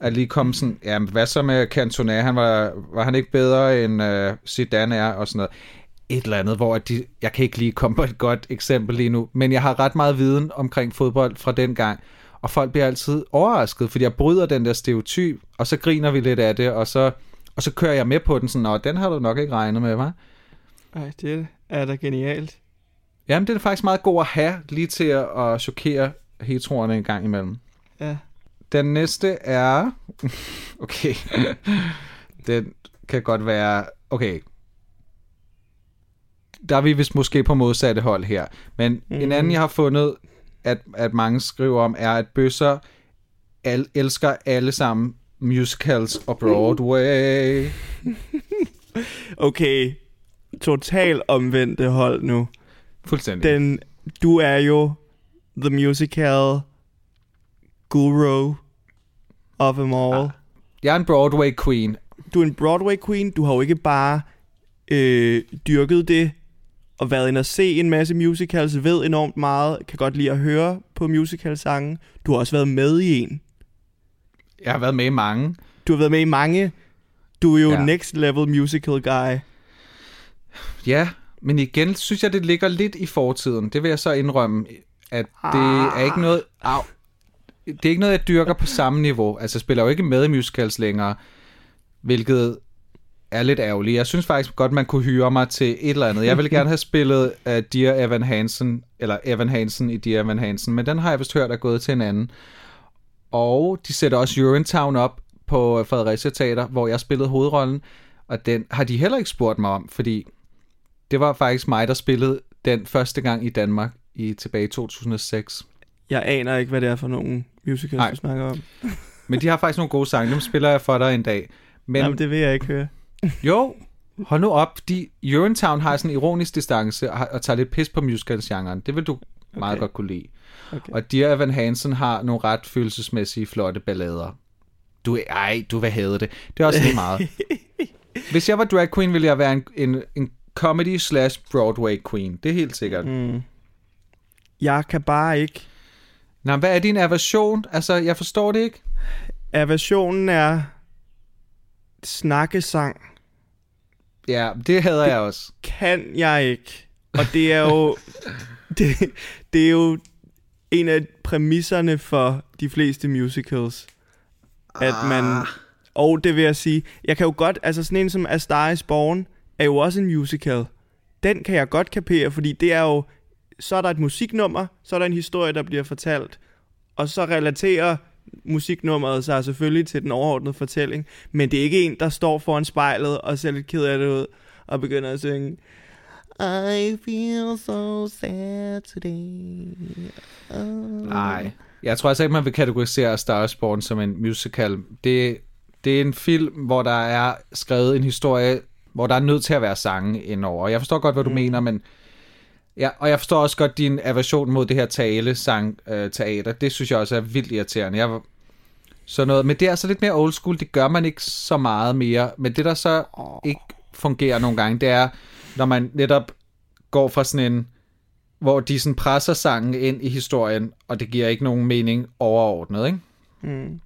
at lige komme sådan, ja, hvad så med Cantona, han var, var han ikke bedre end øh, Zidane er, og sådan noget. Et eller andet, hvor de, jeg kan ikke lige komme på et godt eksempel lige nu, men jeg har ret meget viden omkring fodbold fra den gang, og folk bliver altid overrasket, fordi jeg bryder den der stereotyp, og så griner vi lidt af det, og så, og så kører jeg med på den sådan, og den har du nok ikke regnet med, hva'? Ej, det er da genialt. Jamen, det er faktisk meget god at have, lige til at, at chokere heteroerne en gang imellem. Ja. Den næste er... *laughs* okay. *laughs* Den kan godt være... Okay. Der er vi vist måske på modsatte hold her. Men mm. en anden, jeg har fundet, at, at mange skriver om, er, at bøsser al, elsker alle sammen musicals og Broadway. *laughs* Okay, total omvendte hold nu. Fuldstændig. Den, du er jo the musical guru of them all. Ah. Jeg er en Broadway queen. Du er en Broadway queen. Du har jo ikke bare øh, dyrket det og været ind og se en masse musicals, ved enormt meget, kan godt lide at høre på musicalsange. Du har også været med i en. Jeg har været med i mange. Du har været med i mange. Du er jo Ja. next level musical guy. Ja, men igen synes jeg, det ligger lidt i fortiden. Det vil jeg så indrømme, at det er ikke noget... Au, det er ikke noget, jeg dyrker på samme niveau. Altså, jeg spiller jo ikke med i musicals længere, hvilket er lidt ærgerligt. Jeg synes faktisk godt, man kunne hyre mig til et eller andet. Jeg ville gerne have spillet uh, Dear Evan Hansen, eller Evan Hansen i Dear Evan Hansen, men den har jeg vist hørt er gået til en anden. Og de sætter også Urinetown op på Fredericia Teater, hvor jeg spillede hovedrollen, og den har de heller ikke spurgt mig om, fordi det var faktisk mig, der spillede den første gang i Danmark i tilbage i 2006. Jeg aner ikke, hvad det er for nogle musicals, Nej. du snakker om. Men de har faktisk nogle gode sange, dem spiller jeg for dig en dag. Men... Jamen, det vil jeg ikke høre. Jo, hold nu op, de Urinetown har sådan en ironisk distance og, og tager lidt pis på musicals-genren. Det vil du okay. meget godt kunne lide. Okay. Og Dear Evan Hansen har nogle ret følelsesmæssige, flotte ballader. Du, ej, du vil have det. Det er også lige meget. *laughs* Hvis jeg var drag queen, ville jeg være en, en, en comedy slash Broadway queen. Det er helt sikkert. Mm. Jeg kan bare ikke. Nå, hvad er din aversion? Altså, jeg forstår det ikke. Aversionen er snakkesang. Ja, det hader jeg også. Kan jeg ikke. Og det er jo... *laughs* det, det er jo en af præmisserne for de fleste musicals. At man... Og det vil jeg sige, jeg kan jo godt, altså sådan en som A Star is Born, er jo også en musical. Den kan jeg godt kapere, fordi det er jo, så er der et musiknummer, så er der en historie, der bliver fortalt, og så relaterer musiknummeret sig selvfølgelig til den overordnede fortælling, men det er ikke en, der står foran spejlet og ser lidt ked af det ud, og begynder at synge, I feel so sad today. Oh. Nej. Jeg tror altså ikke, man vil kategorisere Star Born som en musical. Det, det er en film, hvor der er skrevet en historie, hvor der er nødt til at være sange indover. Og Jeg forstår godt, hvad du mm. mener, men... Ja, og jeg forstår også godt din aversion mod det her tale sang øh, teater. Det synes jeg også er vildt irriterende. Jeg, så noget, men det er altså lidt mere old school. Det gør man ikke så meget mere. Men det, der så ikke fungerer nogle gange, det er, når man netop går fra sådan en hvor de sådan presser sangen ind i historien, og det giver ikke nogen mening overordnet, ikke? Mm.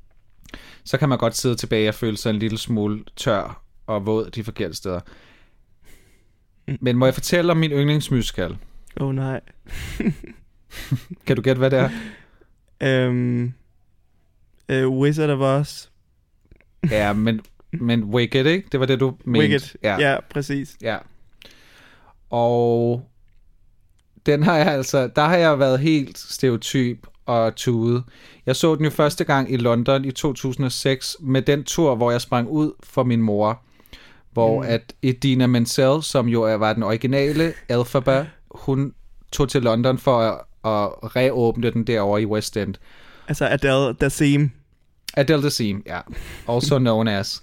Så kan man godt sidde tilbage og føle sig en lille smule tør og våd de forkerte steder. Men må jeg fortælle om min yndlingsmusical? Oh nej. *laughs* Kan du gætte, hvad det er? Um, uh, Wizard of Oz. Ja, men, men Wicked, ikke? Det var det, du mente. Wicked. Ja. ja, præcis. Ja. Og den har jeg altså, der har jeg været helt stereotyp og tude. Jeg så den jo første gang i London i 2006 med den tur, hvor jeg sprang ud for min mor. Hvor mm. at Edina Menzel, som jo er- var den originale Alphaba, hun tog til London for at, at reåbne den derovre i West End. Altså Adele Dazeem. Adele Dazeem, ja. Also known as.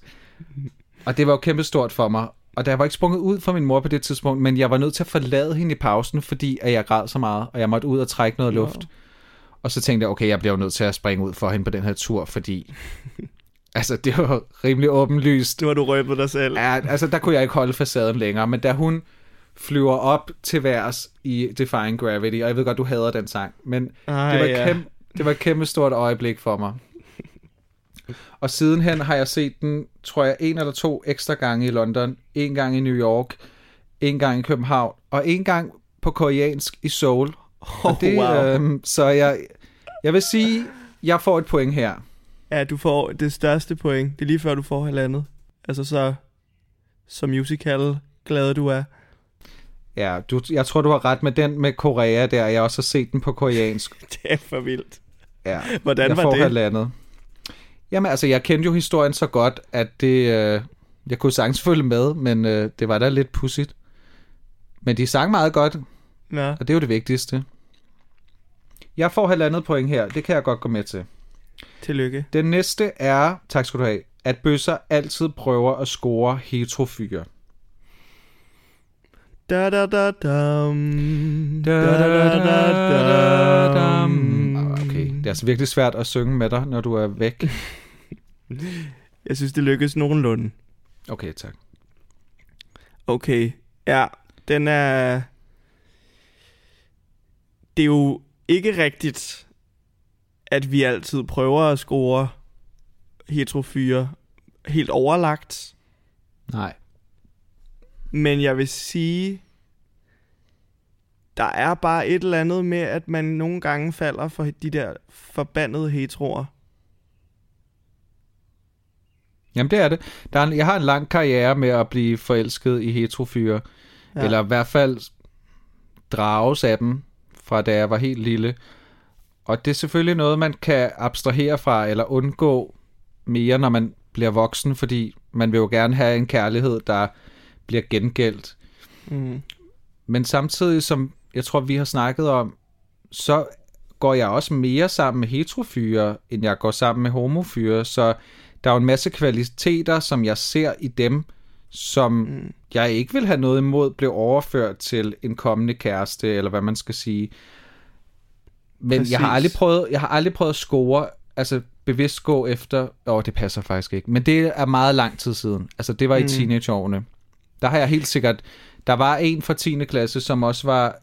Og det var jo kæmpestort for mig. Og da jeg var ikke sprunget ud fra min mor på det tidspunkt, men jeg var nødt til at forlade hende i pausen, fordi at jeg græd så meget, og jeg måtte ud og trække noget luft. Og så tænkte jeg, okay, jeg bliver jo nødt til at springe ud for hende på den her tur, fordi... *laughs* altså, det var rimelig åbenlyst. Nu har du røbet dig selv. Ja, altså, der kunne jeg ikke holde facaden længere, men da hun flyver op til værs i Defying Gravity, og jeg ved godt, du hader den sang, men Ej, det var, ja. kæmpe, det var et kæmpe stort øjeblik for mig. Og sidenhen har jeg set den, tror jeg, en eller to ekstra gange i London, en gang i New York, en gang i København, og en gang på koreansk i Seoul. Og det, Oh, wow. øhm, så jeg, jeg vil sige, jeg får et point her. Ja, du får det største point. Det er lige før, du får halvandet. Altså så, så musical glad du er. Ja, du, jeg tror, du har ret med den med Korea der. Jeg har også set den på koreansk. *laughs* Det er for vildt. Ja. Hvordan jeg var får det? halvandet. Jamen altså, jeg kendte jo historien så godt, at det, øh, jeg kunne sagtens følge med, men øh, det var da lidt pudsigt. Men de sang meget godt, Nå, og det er jo det vigtigste. Jeg får halvandet point her, det kan jeg godt gå med til. tillykke. Den næste er, tak skal du have, at bøsser altid prøver at score heterofyre. Da da da dam. Da, Da da da da dam. Ah, Okay, det er altså virkelig svært at synge med dig, når du er væk. Jeg synes, det lykkes nogenlunde. Okay, tak. Okay, ja, den er... Det er jo ikke rigtigt, at vi altid prøver at score heterofyre helt overlagt. Nej. Men jeg vil sige, der er bare et eller andet med, at man nogle gange falder for de der forbandede heteroer. Jamen det er det. Der er en, jeg har en lang karriere med at blive forelsket i heterofyre. Ja. Eller i hvert fald drages af dem, fra da jeg var helt lille. Og det er selvfølgelig noget, man kan abstrahere fra, eller undgå mere, når man bliver voksen, fordi man vil jo gerne have en kærlighed, der bliver gengældt. Mm. Men samtidig, som jeg tror, vi har snakket om, så går jeg også mere sammen med heterofyre, end jeg går sammen med homofyre. Så der er jo en masse kvaliteter, som jeg ser i dem, som mm. jeg ikke vil have noget imod, blev overført til en kommende kæreste, eller hvad man skal sige. Men jeg har Præcis. aldrig prøvet, jeg har aldrig prøvet at score, altså bevidst gå efter, åh, det passer faktisk ikke, men det er meget lang tid siden. Altså det var i Mm. teenageårene. Der har jeg helt sikkert, der var en fra 10. klasse, som også var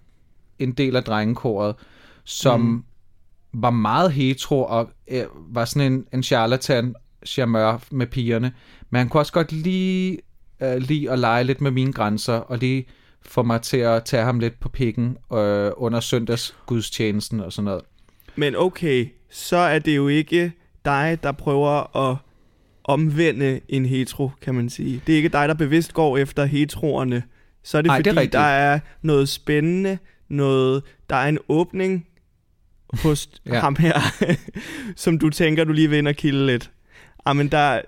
en del af drengekoret, som mm. var meget hetero og øh, var sådan en, en charlatan charmeur med pigerne. Men han kunne også godt lige øh, lide at lege lidt med mine grænser, og lige få mig til at tage ham lidt på pikken øh, under søndagsgudstjenesten og sådan noget. Men okay, så er det jo ikke dig, der prøver at omvende en hetero, kan man sige. Det er ikke dig, der bevidst går efter heteroerne. Så er det Nej, det er fordi, rigtigt. der er noget spændende, noget, der er en åbning hos *laughs* Ja. ham her, *laughs* som du tænker, du lige vil ind og kilde lidt. Jamen, der,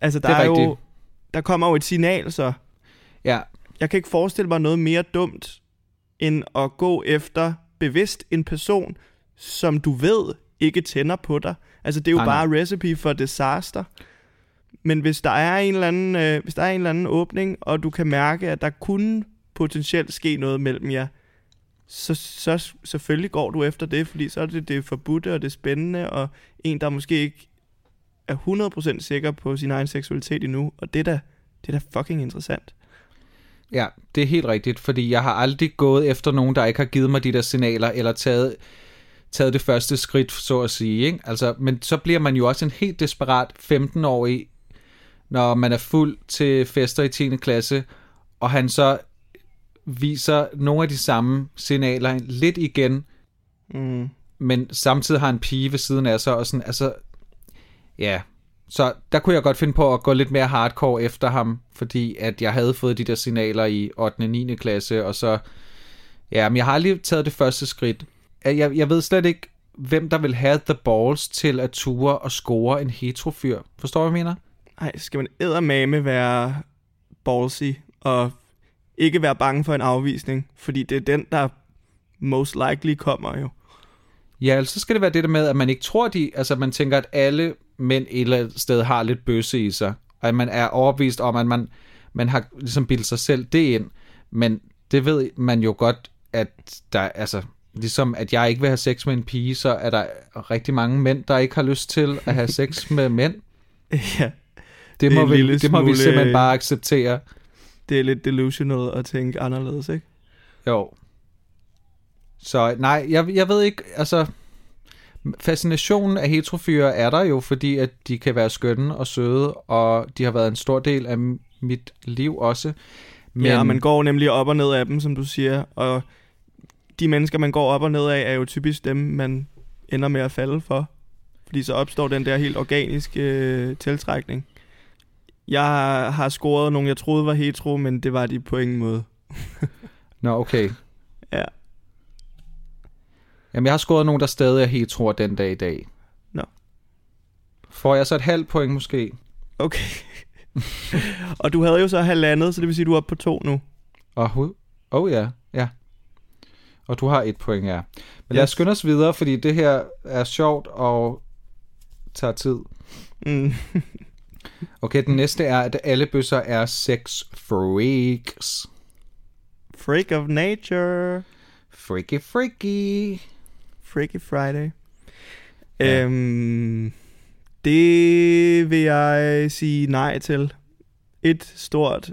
altså, der Det er er, jo, der kommer jo et signal, så Ja, jeg kan ikke forestille mig noget mere dumt, end at gå efter bevidst en person, som du ved ikke tænder på dig. Altså, det er jo Nej, nej. bare recipe for disaster. Men hvis der er en eller anden, øh, hvis der er en eller anden åbning, og du kan mærke, at der kunne potentielt ske noget mellem jer, så, så selvfølgelig går du efter det, fordi så er det det forbudte og det spændende, og en, der måske ikke er 100% sikker på sin egen seksualitet endnu, og det er da, det er da fucking interessant. Ja, det er helt rigtigt, fordi jeg har aldrig gået efter nogen, der ikke har givet mig de der signaler, eller taget, taget det første skridt, så at sige. Ikke? Altså, men så bliver man jo også en helt desperat 15-årig, når man er fuld til fester i 10. klasse, og han så viser nogle af de samme signaler lidt igen, Mm. men samtidig har en pige ved siden af sig, og sådan, altså, ja, så der kunne jeg godt finde på at gå lidt mere hardcore efter ham, fordi at jeg havde fået de der signaler i 8. og 9. klasse, og så, ja, men jeg har aldrig taget det første skridt. Jeg, jeg ved slet ikke, hvem der vil have the balls til at ture og score en heterofyr. Forstår du, hvad jeg mener? Ej, skal man eddermame være ballsy og ikke være bange for en afvisning, fordi det er den, der most likely kommer jo. Ja, altså så skal det være det der med, at man ikke tror, de, altså man tænker, at alle mænd et eller andet sted har lidt bøsse i sig, og at man er overbevist om, at man, man har ligesom bildet sig selv det ind, men det ved man jo godt, at der, altså, ligesom at jeg ikke vil have sex med en pige, så er der rigtig mange mænd, der ikke har lyst til at have sex med mænd. *laughs* ja, Det, må, vi, det må vi smule- simpelthen bare acceptere. det er lidt delusional at tænke anderledes, ikke? Jo. Så nej, jeg, jeg ved ikke, altså... Fascinationen af heterofyre er der jo, fordi at de kan være skønne og søde, og de har været en stor del af mit liv også. Men... Ja, man går nemlig op og ned af dem, som du siger, og de mennesker, man går op og ned af, er jo typisk dem, man ender med at falde for. Fordi så opstår den der helt organiske øh, tiltrækning. Jeg har, scoret nogle, jeg troede var hetero, men det var de på ingen måde. *laughs* Nå, okay. Ja. Jamen, jeg har scoret nogen, der stadig er heteroer den dag i dag. Nå. Får jeg så et halvt point måske? Okay. *laughs* og du havde jo så halvandet, så det vil sige, du er oppe på to nu. Og hu- Oh ja, ja. Og du har et point, ja. Men lad os Yes. skynde os videre, fordi det her er sjovt og tager tid. Mm. *laughs* Okay, den næste er, at alle bøsser er sex freaks. Freak of nature. Freaky, freaky. Freaky Friday. Ja. Øhm, det vil jeg sige nej til. Et stort,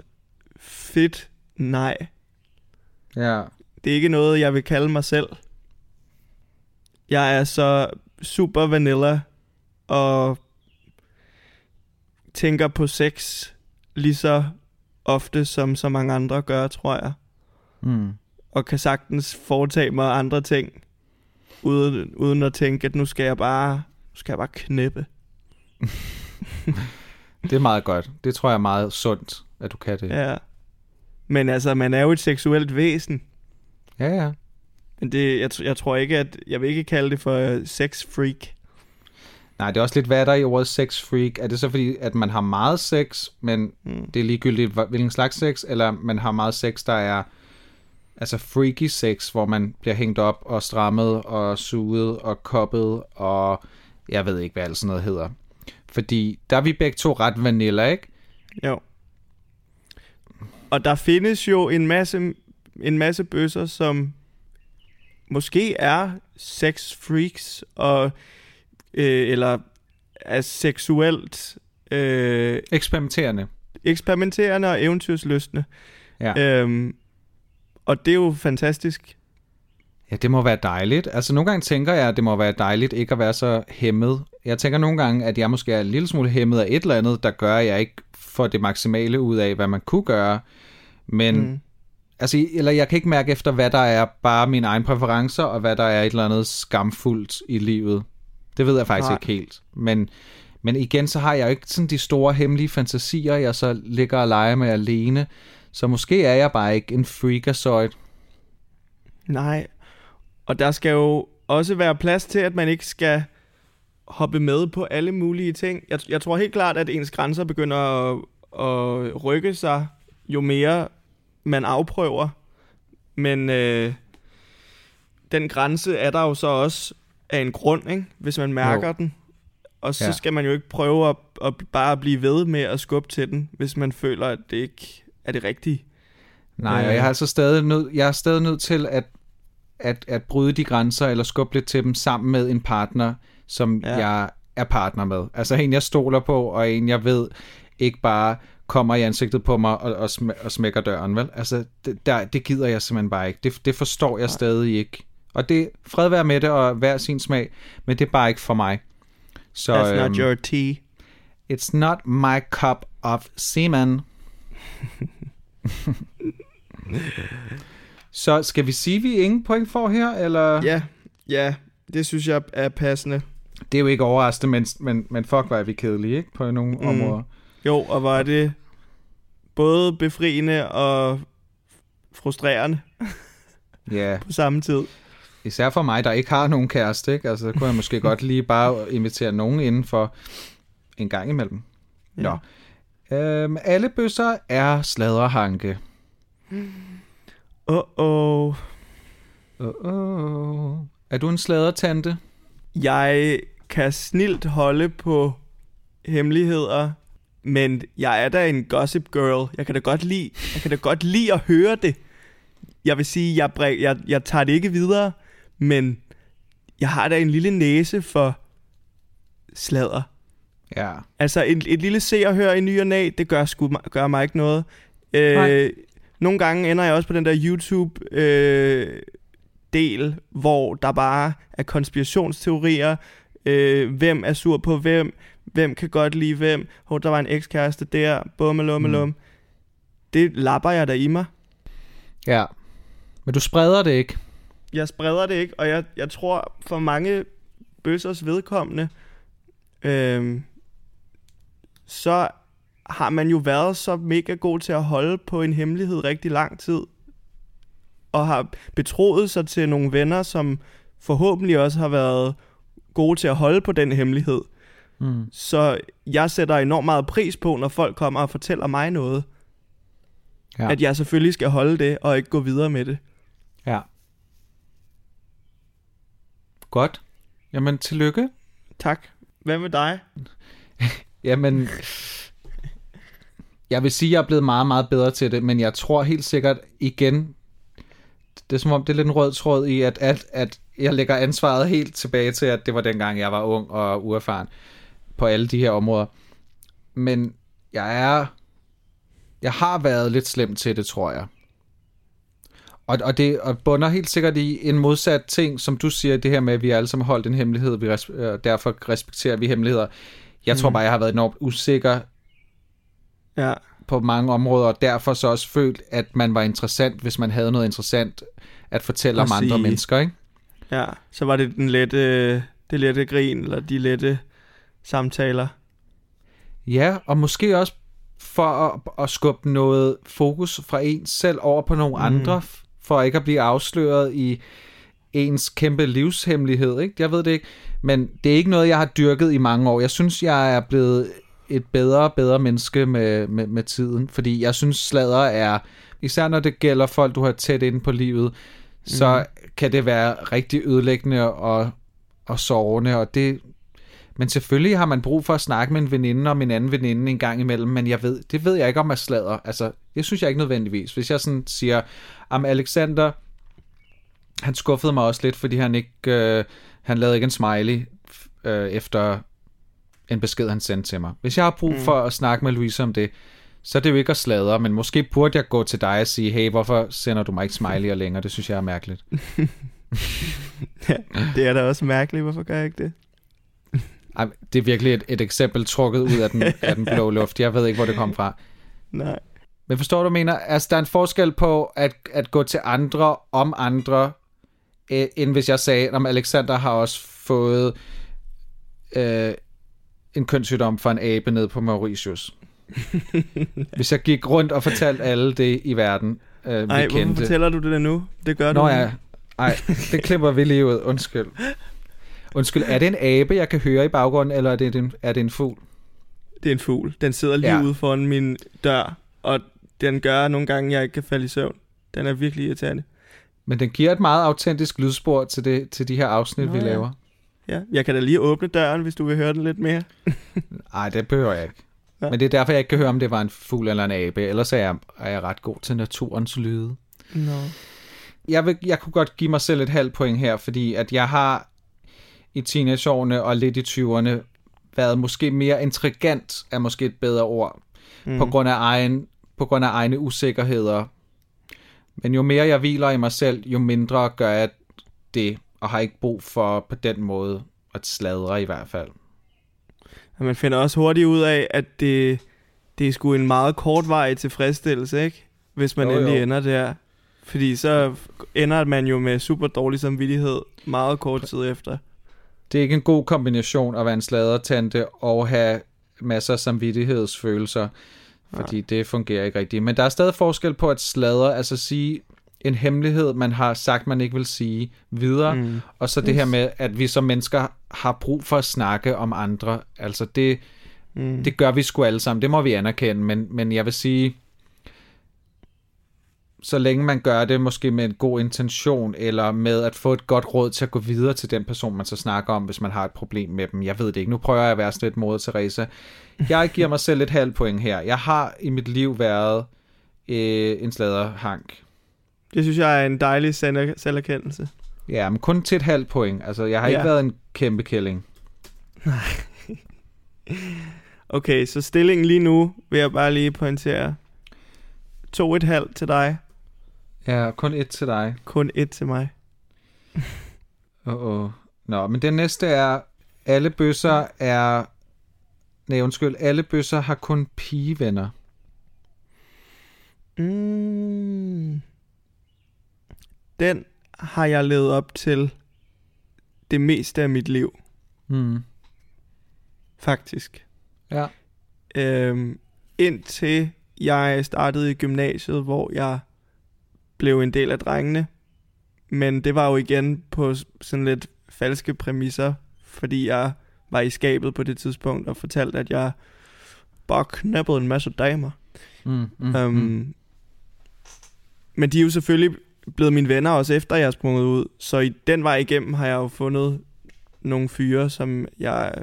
fedt nej. Ja. Det er ikke noget, jeg vil kalde mig selv. Jeg er så super vanilla og tænker på sex lige så ofte, som så mange andre gør, tror jeg. Mm. Og kan sagtens foretage mig andre ting, uden, uden at tænke, at nu skal jeg bare, nu skal jeg bare knæppe. *laughs* Det er meget godt. Det tror jeg er meget sundt, at du kan det. Ja. Men altså, man er jo et seksuelt væsen. ja. ja. Men det, jeg, jeg tror ikke, at jeg vil ikke kalde det for sex freak. Nej, det er også lidt, hvad er der i ordet sex freak? Er det så fordi, at man har meget sex, men Mm. det er ligegyldigt, hvilken slags sex, eller man har meget sex, der er altså freaky sex, hvor man bliver hængt op og strammet og suget og koppet og jeg ved ikke, hvad alt sådan noget hedder. Fordi der er vi begge to ret vanilla, ikke? Jo. Og der findes jo en masse, en masse bøsser, som måske er sex freaks, og, øh, eller er seksuelt øh, Eksperimenterende. eksperimenterende og eventyrslystne. Ja. Øhm, og det er jo fantastisk. Ja, det må være dejligt. Altså nogle gange tænker jeg, at det må være dejligt ikke at være så hæmmet. Jeg tænker nogle gange, at jeg måske er en lille smule hæmmet af et eller andet, der gør, at jeg ikke får det maksimale ud af, hvad man kunne gøre. Men. Mm. altså, eller jeg kan ikke mærke efter, hvad der er bare mine egne præferencer, og hvad der er et eller andet skamfuldt i livet. Det ved jeg faktisk Nej. ikke helt. Men, men igen, så har jeg jo ikke sådan de store hemmelige fantasier, jeg så ligger og leger med alene. Så måske er jeg bare ikke en freakazoid. Nej. Og der skal jo også være plads til, at man ikke skal hoppe med på alle mulige ting. Jeg, jeg tror helt klart, at ens grænser begynder at, at rykke sig, jo mere man afprøver. Men øh, den grænse er der jo så også af en grund, ikke? hvis man mærker Jo. den. Og så Ja. skal man jo ikke prøve at, at bare blive ved med at skubbe til den, hvis man føler, at det ikke er det rigtige. Nej, og Øh. jeg er altså stadig nød, jeg er stadig nødt til at, at, at bryde de grænser, eller skubbe lidt til dem sammen med en partner, som ja. Jeg er partner med. Altså en, jeg stoler på, og en, jeg ved ikke bare kommer i ansigtet på mig og, og, sm- og smækker døren, vel? Altså, det, der, det gider jeg simpelthen bare ikke. Det, det forstår jeg stadig ikke. Og det, fred være med det, og hver sin smag, men det er bare ikke for mig. Så, That's not øhm, your tea. It's not my cup of semen. *laughs* Så skal vi sige, at vi ingen point får her, eller? Ja, ja, det synes jeg er passende. Det er jo ikke overraskende, men, men, men fuck, er vi kedelige, ikke? På nogle mm. Områder. Jo, og var det både befriende og frustrerende Ja, på samme tid. Især for mig, der ikke har nogen kæreste, ikke? Altså, så kunne jeg måske *laughs* godt lige bare invitere nogen inden for en gang imellem. Ja. Nå. Øhm, alle bøsser er sladderhanke. Uh-oh. Uh-oh. Er du en sladdertante? Jeg kan snilt holde på hemmeligheder, men jeg er da en gossip girl. Jeg kan da godt lide, jeg kan da godt lide at høre det. Jeg vil sige, jeg, jeg, jeg tager det ikke videre, men jeg har da en lille næse for sladder. Ja. Altså et, et lille se og hør i ny og næ, det gør, sgu, gør mig ikke noget. Nej. Øh, nogle gange ender jeg også på den der YouTube øh, del, hvor der bare er konspirationsteorier. Øh, hvem er sur på hvem? Hvem kan godt lide hvem? Hvor der var en ekskæreste der. Bummelummelum. Mm. Det lapper jeg der i mig. Ja. Men du spreder det ikke. Jeg spreder det ikke, og jeg, jeg tror for mange bøssers vedkommende, øh, så har man jo været så mega god til at holde på en hemmelighed rigtig lang tid, og har betroet sig til nogle venner, som forhåbentlig også har været gode til at holde på den hemmelighed. Mm. Så jeg sætter enormt meget pris på, når folk kommer og fortæller mig noget. Ja. At jeg selvfølgelig skal holde det, og ikke gå videre med det. Ja. Godt. Jamen, tillykke. Tak. Hvad med dig? *laughs* Jamen, jeg vil sige, at jeg er blevet meget, meget bedre til det, men jeg tror helt sikkert igen, det er som om, det er lidt en rød tråd i, at, at, at jeg lægger ansvaret helt tilbage til, at det var dengang, jeg var ung og uerfaren på alle de her områder. Men jeg er, jeg har været lidt slem til det, tror jeg. Og, og det og bunder helt sikkert i en modsat ting, som du siger, det her med, at vi alle sammen holdt en hemmelighed, vi res, øh, derfor respekterer vi hemmeligheder. Jeg tror bare, jeg har været enormt usikker Ja. på mange områder, og derfor så også følt, at man var interessant, hvis man havde noget interessant at fortælle om At andre mennesker, ikke? Ja, så var det den lette, det lette grin, eller de lette samtaler. Ja, og måske også for at, at skubbe noget fokus fra en selv over på nogle mm. andre, for ikke at blive afsløret i ens kæmpe livshemmelighed, ikke? Jeg ved det ikke, men det er ikke noget, jeg har dyrket i mange år. Jeg synes, jeg er blevet et bedre og bedre menneske med, med, med tiden, fordi jeg synes, sladder er, især når det gælder folk, du har tæt inde på livet, så kan det være rigtig ødelæggende og, og sårende, og det, men selvfølgelig har man brug for at snakke med en veninde om en anden veninde en gang imellem, men jeg ved, det ved jeg ikke om er sladder. Altså, det synes jeg ikke nødvendigvis. Hvis jeg sådan siger, om Alexander, han skuffede mig også lidt, fordi han ikke, øh, han lavede ikke en smiley øh, efter en besked, han sendte til mig. Hvis jeg har brug for at snakke med Louise om det, så er det jo ikke at sladre, men måske burde jeg gå til dig og sige, hey, hvorfor sender du mig ikke smiley'er længere? Det synes jeg er mærkeligt. *laughs* Ja, det er da også mærkeligt, hvorfor gør jeg ikke det? Ej, det er virkelig et, et eksempel trukket ud af den, af den blå *laughs* luft. Jeg ved ikke, hvor det kom fra. Nej. Men forstår du, mener? Altså, der er en forskel på at, at gå til andre om andre, øh, end hvis jeg sagde, at Alexander har også fået øh, en kønssygdom fra en abe ned på Mauritius. *laughs* hvis jeg gik rundt og fortalte alle det i verden, øh, vi Ej, hvorfor kendte. fortæller du det nu? Det gør Nå du. ja, ej, det klipper vi lige ud. Undskyld. *laughs* Undskyld, er det en abe, jeg kan høre i baggrunden, eller er det en, er det en fugl? Det er en fugl. Den sidder lige Ja. ude foran min dør, og den gør nogle gange, jeg ikke kan falde i søvn. Den er virkelig irriterende. Men den giver et meget autentisk lydspor til, det, til de her afsnit, Nå vi ja. laver. Ja, jeg kan da lige åbne døren, hvis du vil høre den lidt mere. *laughs* Nej, det behøver jeg ikke. Ja. Men det er derfor, jeg ikke kan høre, om det var en fugl eller en abe. Ellers er jeg, er jeg ret god til naturens lyde. Nå. Jeg, vil, jeg kunne godt give mig selv et halvt point her, fordi at jeg har i teenageårene og lidt i 20'erne været måske mere intrigant, er måske et bedre ord, mm. på, grund af egen, på grund af egne usikkerheder. Men jo mere jeg hviler i mig selv, jo mindre gør jeg det, og har ikke brug for på den måde at sladre i hvert fald. Og man finder også hurtigt ud af, at det, det er sgu en meget kortvarig tilfredsstillelse, ikke? Hvis man jo, endelig jo. ender der. Fordi så ender man jo med super dårlig samvittighed meget kort tid efter. Det er ikke en god kombination at være en sladertante og have masser af samvittighedsfølelser, fordi det fungerer ikke rigtigt. Men der er stadig forskel på at sladre, altså sige en hemmelighed, man har sagt, man ikke vil sige videre, mm. og så det her med, at vi som mennesker har brug for at snakke om andre. Altså det, mm. det gør vi sgu alle sammen, det må vi anerkende, men, men jeg vil sige, så længe man gør det måske med en god intention, eller med at få et godt råd til at gå videre til den person, man så snakker om, hvis man har et problem med dem. Jeg ved det ikke. Nu prøver jeg at være sådan lidt moder Teresa. Jeg giver mig selv et halvt point her. Jeg har i mit liv været øh, en sladerhank. Det synes jeg er en dejlig selv- selverkendelse. Ja, men kun til et halvt point. Altså, jeg har ikke Ja. været en kæmpe kælling. Okay, så stillingen lige nu vil jeg bare lige pointere. To et halvt til dig, Ja, kun et til dig. kun et til mig. *laughs* Åh, oh, oh. Nå, men den næste er, alle bøsser er... Nej, undskyld, alle bøsser har kun pigevenner. Mm. Den har jeg levet op til det meste af mit liv, Hmm. faktisk. Ja. Øhm, indtil jeg startede i gymnasiet, hvor jeg blev en del af drengene. Men det var jo igen på sådan lidt falske præmisser, fordi jeg var i skabet på det tidspunkt og fortalte, at jeg bare knappede en masse damer. Mm, mm, Um, mm. men de er jo selvfølgelig blevet mine venner også efter jeg er sprunget ud. Så i den vej igennem har jeg jo fundet nogle fyre, som jeg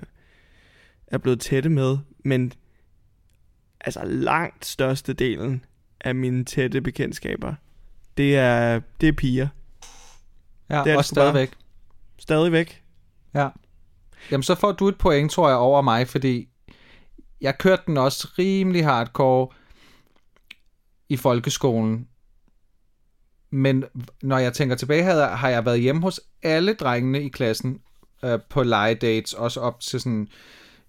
er blevet tætte med. Men altså langt størstedelen af mine tætte bekendtskaber, det er, det er piger. Ja, Det er og sgu bare. stadigvæk. Stadigvæk. Ja. Jamen, så får du et point, tror jeg, over mig, fordi jeg kørte den også rimelig hardcore i folkeskolen. Men når jeg tænker tilbage, havde, har jeg været hjemme hos alle drengene i klassen øh, på legedates, også op til sådan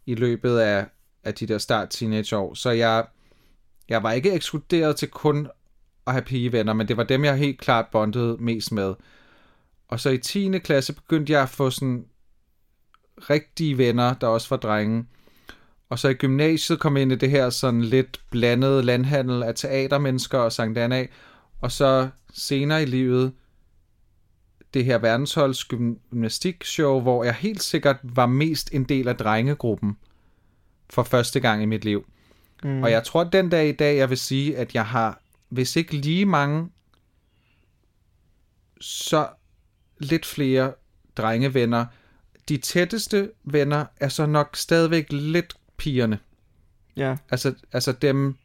i løbet af, af de der start teenageår. Så jeg, jeg var ikke ekskluderet til kun at have pigevenner, men det var dem, jeg helt klart bondede mest med. Og så i 10. klasse begyndte jeg at få sådan rigtige venner, der også var drenge. Og så i gymnasiet kom jeg ind i det her sådan lidt blandede landhandel af teatermennesker og Sankt Anna. Og så senere i livet det her verdensholds gymnastikshow, hvor jeg helt sikkert var mest en del af drengegruppen for første gang i mit liv. Mm. Og jeg tror, den dag i dag, jeg vil sige, at jeg har, hvis ikke lige mange, så lidt flere drengevenner. De tætteste venner er så nok stadigvæk lidt pigerne. Ja. Altså, altså dem,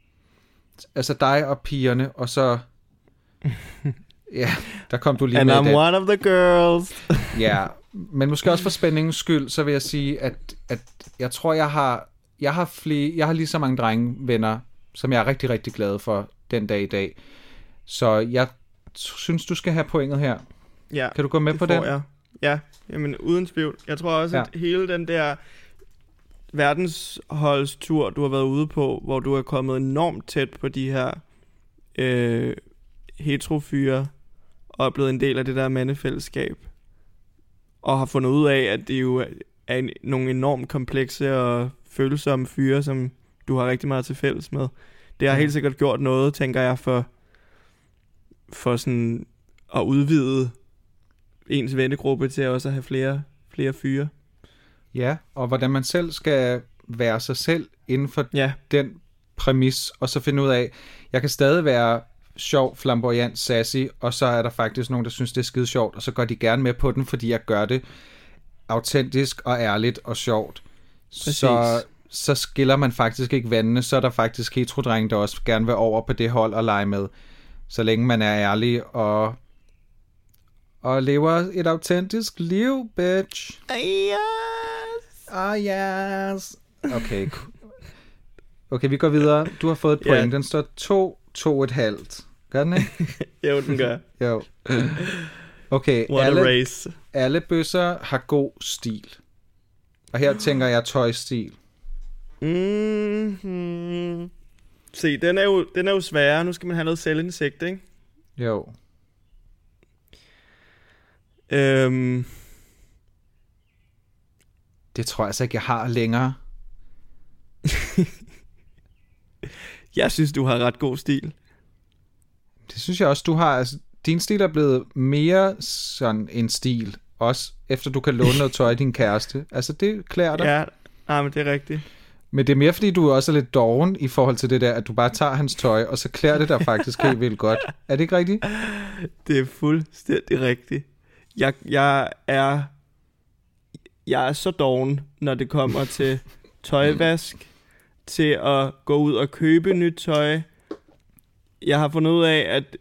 altså dig og pigerne, og så, *laughs* ja, der kom du lige And med I'm one of the girls. *laughs* Ja, men måske også for spændingens skyld, så vil jeg sige, at, at jeg tror, jeg har, jeg har, flere, jeg har lige så mange drengevenner, som jeg er rigtig, rigtig glad for den dag i dag. Så jeg synes, du skal have pointet her. Ja, Kan du gå med det på den? Jeg. Ja, jamen uden tvivl. Jeg tror også, Ja. at hele den der verdensholdstur, du har været ude på, hvor du er kommet enormt tæt på de her øh, heterofyre, og er blevet en del af det der mandefællesskab, og har fundet ud af, at det jo er en, nogle enormt komplekse og følsomme fyre, som du har rigtig meget til fælles med. Det har Ja. helt sikkert gjort noget, tænker jeg, for, for sådan at udvide ens vennegruppe til også at have flere, flere fyre. Ja, og hvordan man selv skal være sig selv inden for Ja, den præmis, og så finde ud af, jeg kan stadig være sjov, flamboyant, sassy, og så er der faktisk nogen, der synes, det er skide sjovt, og så går de gerne med på den, fordi jeg gør det autentisk og ærligt og sjovt. Så, så skiller man faktisk ikke vandene, så er der faktisk heterodrenge, der også gerne vil over på det hold og lege med. Så længe man er ærlig og, og lever et autentisk liv, bitch. yes. Ah, yes. Okay. Okay, vi går videre. Du har fået et point. Den står 2, 2 et halvt. Gør den ikke? *laughs* Jo, den gør. Jo. Okay, What alle, race. alle bøsser har god stil. Og her tænker jeg tøjstil. Mm-hmm. Se, den er, jo, den er jo sværere. Nu skal man have noget selvindsigt, ikke? Jo. Øhm, Det tror jeg altså ikke, jeg har længere. *laughs* jeg synes, du har ret god stil. Det synes jeg også, du har. Altså, din stil er blevet mere sådan en stil. Også efter du kan låne noget tøj af din kæreste. Altså, det klæder dig. Ja, ah, men det er rigtigt. Men det er mere, fordi du også er lidt doven i forhold til det der, at du bare tager hans tøj, og så klæder det dig *laughs* faktisk helt vildt godt. Er det ikke rigtigt? Det er fuldstændig rigtigt. Jeg, jeg er jeg er så doven, når det kommer til tøjvask, til at gå ud og købe nyt tøj. Jeg har fundet ud af, at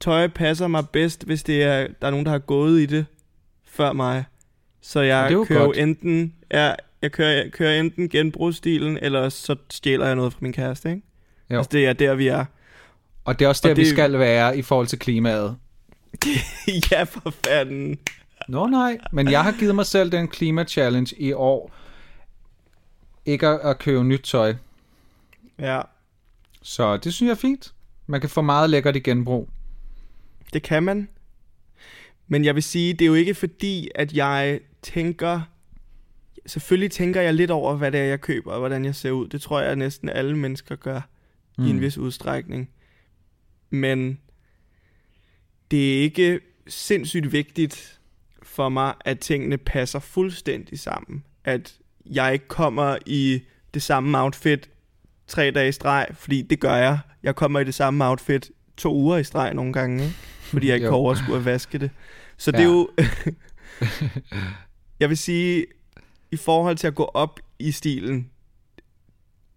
tøj passer mig bedst, hvis det er, der er nogen, der har gået i det før mig. Så jeg er kører jo enten, jeg, jeg kører, jeg kører enten genbrugsstilen, eller så stjæler jeg noget fra min kæreste, ikke? Jo. Altså, det er der, vi er. Og det er også Og der, vi det- skal være i forhold til klimaet. *laughs* ja, for fanden. Nå nej, men jeg har givet mig selv den klima-challenge i år. Ikke at, at købe nyt tøj. Ja, Så det synes jeg er fint. Man kan få meget lækkert i genbrug. Det kan man. Men jeg vil sige, det er jo ikke fordi, at jeg tænker... Selvfølgelig tænker jeg lidt over, hvad det er, jeg køber, og hvordan jeg ser ud. Det tror jeg, at næsten alle mennesker gør mm. i en vis udstrækning. Men det er ikke sindssygt vigtigt for mig, at tingene passer fuldstændig sammen. At jeg ikke kommer i det samme outfit tre dage i streg, fordi det gør jeg. Jeg kommer i det samme outfit to uger i streg nogle gange, ikke? fordi jeg ikke Jo. kan overskue at vaske det. Så det Ja. er jo... *laughs* jeg vil sige, i forhold til at gå op i stilen,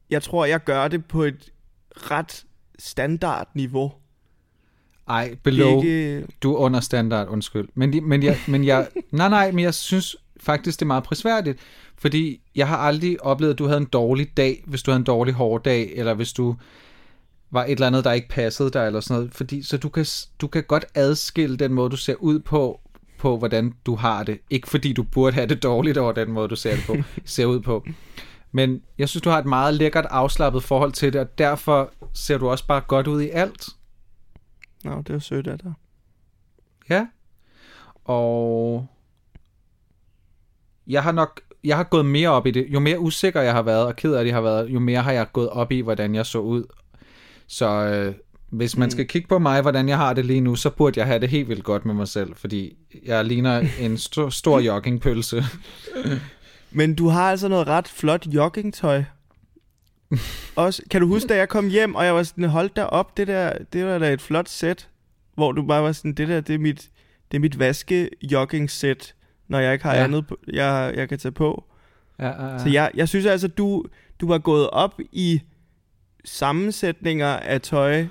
jeg tror, jeg gør det på et ret standard niveau. Ej, below. ikke... Du er under standard, undskyld. Men, men, jeg, men jeg, *laughs* nej, nej, men jeg synes faktisk, det er meget prisværdigt. Fordi jeg har aldrig oplevet, at du havde en dårlig dag, hvis du havde en dårlig hård dag, eller hvis du var et eller andet, der ikke passede dig, eller sådan noget. Fordi, så du kan, du kan godt adskille den måde, du ser ud på, på hvordan du har det. Ikke fordi du burde have det dårligt over den måde, du ser, det på, *laughs* ser ud på. Men jeg synes, du har et meget lækkert afslappet forhold til det, og derfor ser du også bare godt ud i alt. Nå, det er sødt af dig. Ja. Og jeg har nok jeg har gået mere op i det. Jo mere usikker jeg har været, og ked af det har været, jo mere har jeg gået op i, hvordan jeg så ud. Så øh, hvis man skal kigge på mig, hvordan jeg har det lige nu, så burde jeg have det helt vildt godt med mig selv, fordi jeg ligner en stor, stor joggingpølse. *laughs* Men du har altså noget ret flot joggingtøj. Også, kan du huske, da jeg kom hjem, og jeg var sådan, hold da op, det der, det var da et flot sæt, hvor du bare var sådan, det der, det er mit, det er mit vaske jogging sæt, når jeg ikke har Ja. andet, jeg, jeg kan tage på. Ja, ja, ja. Så jeg, jeg synes altså, du, du har gået op i sammensætninger af tøj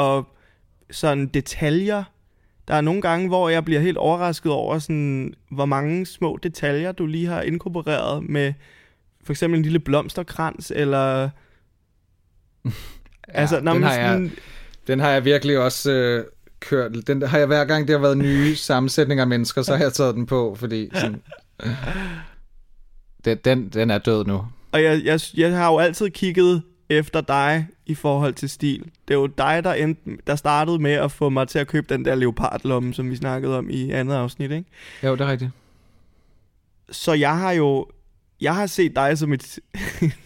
og sådan detaljer. Der er nogle gange, hvor jeg bliver helt overrasket over, sådan, hvor mange små detaljer, du lige har inkorporeret med for eksempel en lille blomsterkrans, eller... *laughs* Ja, altså, når den, har jeg, sådan, den har jeg virkelig også øh, kørt. Den har jeg hver gang, det har været nye *laughs* sammensætninger af mennesker, så har jeg taget den på, fordi sådan, *laughs* den, den, den er død nu. Og jeg, jeg, jeg har jo altid kigget efter dig i forhold til stil. Det er jo dig, der, endte, der startede med at få mig til at købe den der leopardlomme, som vi snakkede om i andet afsnit, ikke? Jo, det er rigtigt. Så jeg har jo jeg har set dig som et